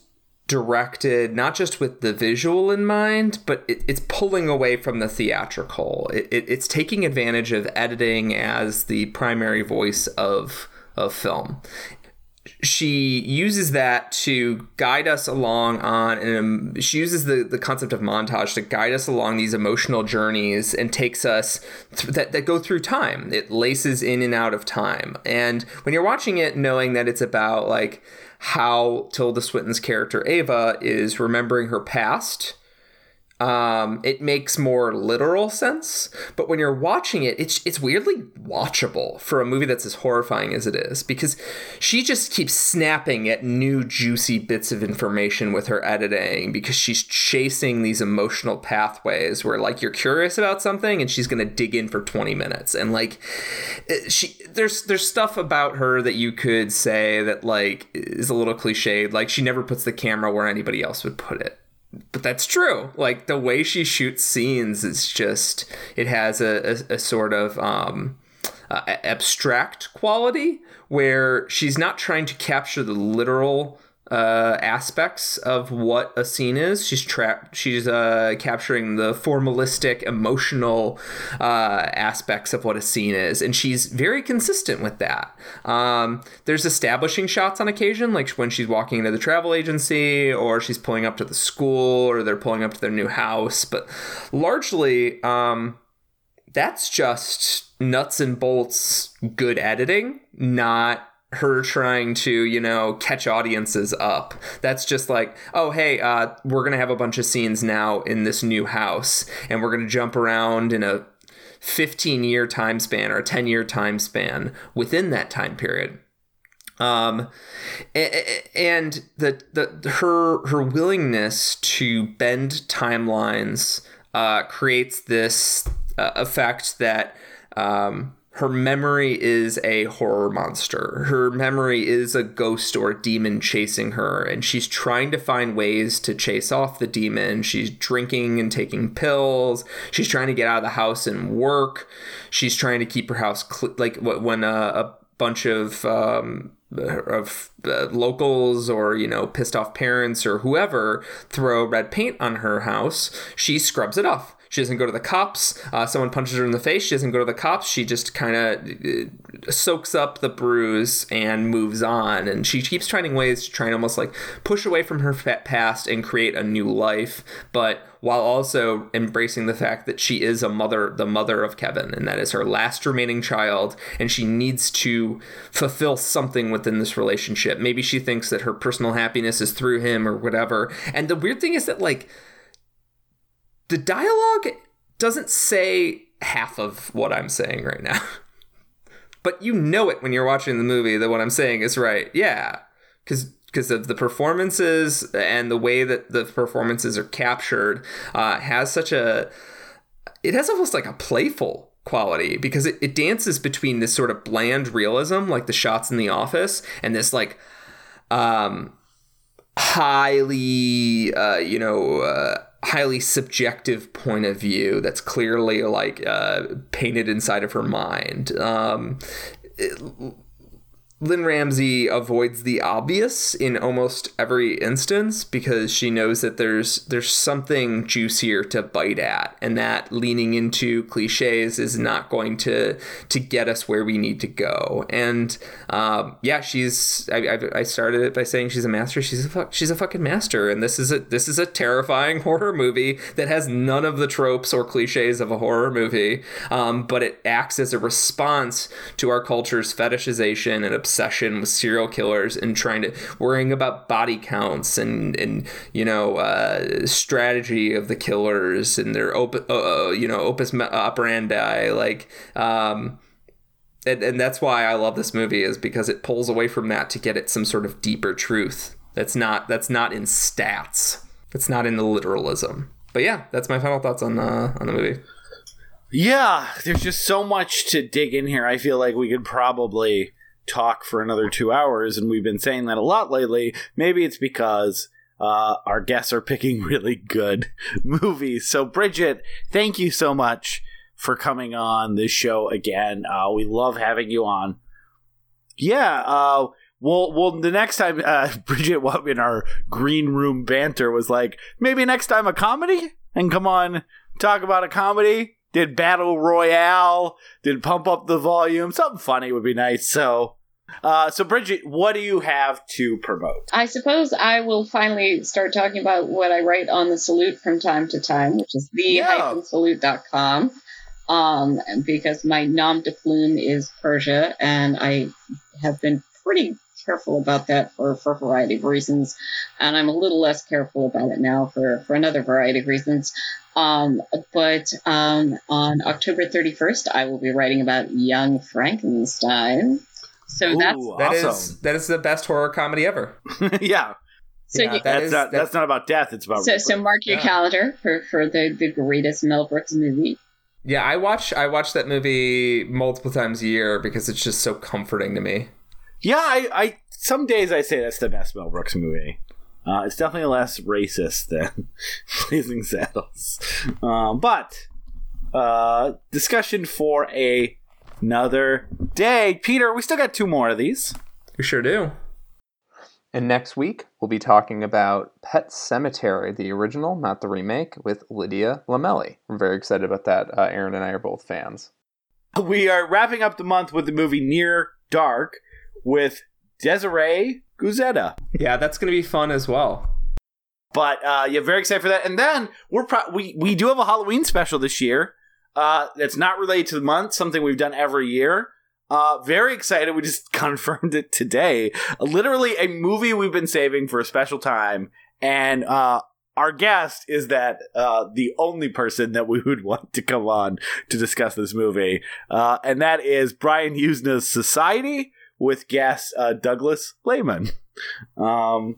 directed not just with the visual in mind, but it, it's pulling away from the theatrical. It, it, it's taking advantage of editing as the primary voice of of film. She uses that to guide us along on, and um, she uses the, the concept of montage to guide us along these emotional journeys and takes us th- that, that go through time. It laces in and out of time. And when you're watching it, knowing that it's about like how Tilda Swinton's character Ava is remembering her past. Um, it makes more literal sense, but when you're watching it, it's it's weirdly watchable for a movie that's as horrifying as it is because she just keeps snapping at new juicy bits of information with her editing because she's chasing these emotional pathways where like you're curious about something and she's gonna dig in for 20 minutes. And like she there's there's stuff about her that you could say that like is a little cliched like she never puts the camera where anybody else would put it but that's true. Like the way she shoots scenes is just it has a, a, a sort of um, uh, abstract quality where she's not trying to capture the literal uh, aspects of what a scene is. She's tra- she's uh, capturing the formalistic, emotional uh, aspects of what a scene is, and she's very consistent with that. Um, there's establishing shots on occasion, like when she's walking into the travel agency, or she's pulling up to the school, or they're pulling up to their new house. But largely, um, that's just nuts and bolts good editing, not her trying to you know catch audiences up. That's just like oh hey uh, we're gonna have a bunch of scenes now in this new house and we're gonna jump around in a 15 year time span or a 10 year time span within that time period. Um and the the her her willingness to bend timelines uh creates this uh, effect that um her memory is a horror monster. Her memory is a ghost or a demon chasing her, and she's trying to find ways to chase off the demon. She's drinking and taking pills. She's trying to get out of the house and work. She's trying to keep her house cl- like when a, a bunch of um, of uh, locals or you know pissed off parents or whoever throw red paint on her house, she scrubs it off she doesn't go to the cops. Uh, someone punches her in the face. She doesn't go to the cops. She just kind of uh, soaks up the bruise and moves on. And she keeps finding ways to try and almost like push away from her past and create a new life, but while also embracing the fact that she is a mother, the mother of Kevin, and that is her last remaining child, and she needs to fulfill something within this relationship. Maybe she thinks that her personal happiness is through him or whatever. And the weird thing is that, like, the dialogue doesn't say half of what I'm saying right now. (laughs) but you know it when you're watching the movie that what I'm saying is right. Yeah. Cuz because of the performances and the way that the performances are captured uh, has such a it has almost like a playful quality because it, it dances between this sort of bland realism like the shots in the office and this like um highly uh, you know uh, highly subjective point of view that's clearly like uh, painted inside of her mind. Um, it, Lynne Ramsay avoids the obvious in almost every instance because she knows that there's there's something juicier to bite at, and that leaning into cliches is not going to to get us where we need to go. And um, yeah, she's I, I, I, started it by saying she's a master. She's a fuck, she's a fucking master, and this is a this is a terrifying (laughs) horror movie that has none of the tropes or cliches of a horror movie, um, but it acts as a response to our culture's fetishization and obsession with serial killers and trying to worrying about body counts and and you know uh, strategy of the killers and their op- uh, uh you know opus operandi like um, and, and that's why I love this movie is because it pulls away from that to get at some sort of deeper truth that's not that's not in stats. It's not in the literalism. But yeah that's my final thoughts on uh, on the movie. Yeah, there's just so much to dig in here. I feel like we could probably talk for another two hours, and we've been saying that a lot lately. Maybe it's because uh, our guests are picking (laughs) really good (laughs) movies. So, Bridget, thank you so much for coming on this show again. Uh, we love having you on. Yeah, uh, well, well, the next time uh, (laughs) Bridget, in our green room banter was like, maybe next time a comedy, and come on, talk about a comedy. Did battle royale? Did pump up the volume? Something funny would be nice. So, uh, so, Bridget, what do you have to promote? I suppose I will finally start talking about what I write on the Salute from time to time, which is the-salute.com. Um, because my nom de plume is Persia, and I have been pretty careful about that for, for a variety of reasons. And I'm a little less careful about it now for, for another variety of reasons. Um, but um, on October 31st, I will be writing about Young Frankenstein. So Ooh, that's that awesome. is, that is the best horror comedy ever. (laughs) yeah. So yeah, you, that's, is, not, that's, that's not about death. It's about so. So mark your yeah. calendar for, for the, the greatest Mel Brooks movie. Yeah, I watch I watch that movie multiple times a year because it's just so comforting to me. Yeah, I, I some days I say that's the best Mel Brooks movie. Uh, it's definitely less racist than (laughs) Blazing Saddles, um, but uh, discussion for a another day. Peter, we still got two more of these. We sure do. And next week, we'll be talking about Pet Sematary, the original, not the remake, with Lydia Lamelli. We're very excited about that. Uh, Aaron and I are both fans. We are wrapping up the month with the movie Near Dark with Desiree Guzetta. Yeah, that's going to be fun as well. But uh, yeah, very excited for that. And then we're pro- we we do have a Halloween special this year. Uh, that's not related to the month. Something we've done every year. Uh, very excited. We just (laughs) confirmed it today. Literally a movie we've been saving for a special time, and uh, our guest is that uh, the only person that we (laughs) would want to come on to discuss this movie, uh, and that is Brian Yuzna's Society with guest uh, Douglas Lehman. Um,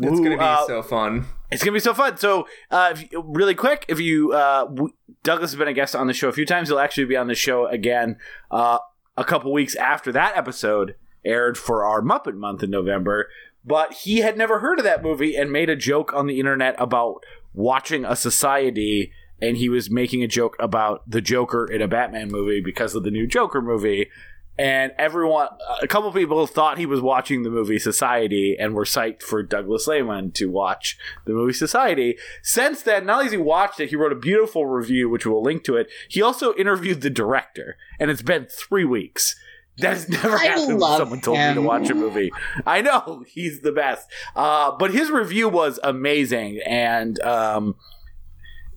it's going to be uh, so fun. it's gonna be so fun. So, uh, if you- really quick, if you uh, w- Douglas has been a guest on the show a few times, he'll actually be on the show again uh, a couple weeks after that episode aired for our Muppet Month in November. But he had never heard of that movie and made a joke on the internet about watching a society. And he was making a joke about the Joker in a Batman movie because of the new Joker movie. And everyone, a couple people thought he was watching the movie Society and were psyched for Douglas Lehman to watch the movie Society. Since then, not only has he watched it, he wrote a beautiful review, which we'll link to it. He also interviewed the director, and it's been three weeks. That has never I happened when someone told me to watch a movie. I know (laughs) he's the best, uh, but his review was amazing, and um,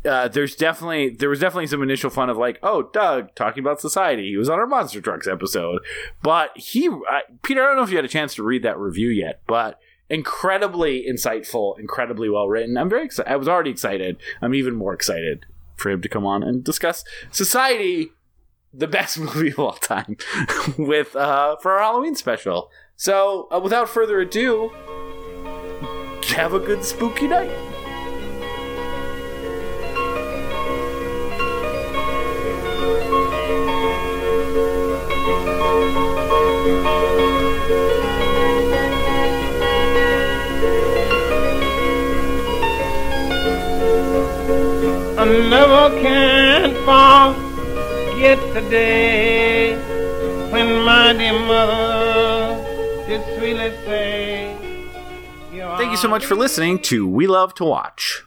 uh, there's definitely there was definitely some initial fun of like, oh, Doug talking about society. He was on our monster trucks episode, but he, Peter, I don't know if you had a chance to read that review yet, but incredibly insightful, incredibly well written. I'm very excited. I was already excited. I'm even more excited for him to come on and discuss society, the best (laughs) movie of all time, (laughs) with uh, for our Halloween special. So, uh, without further ado, have a good spooky night. Never can forget the day when my dear mother did sweetly say, Thank you so much for listening to We Love to Watch.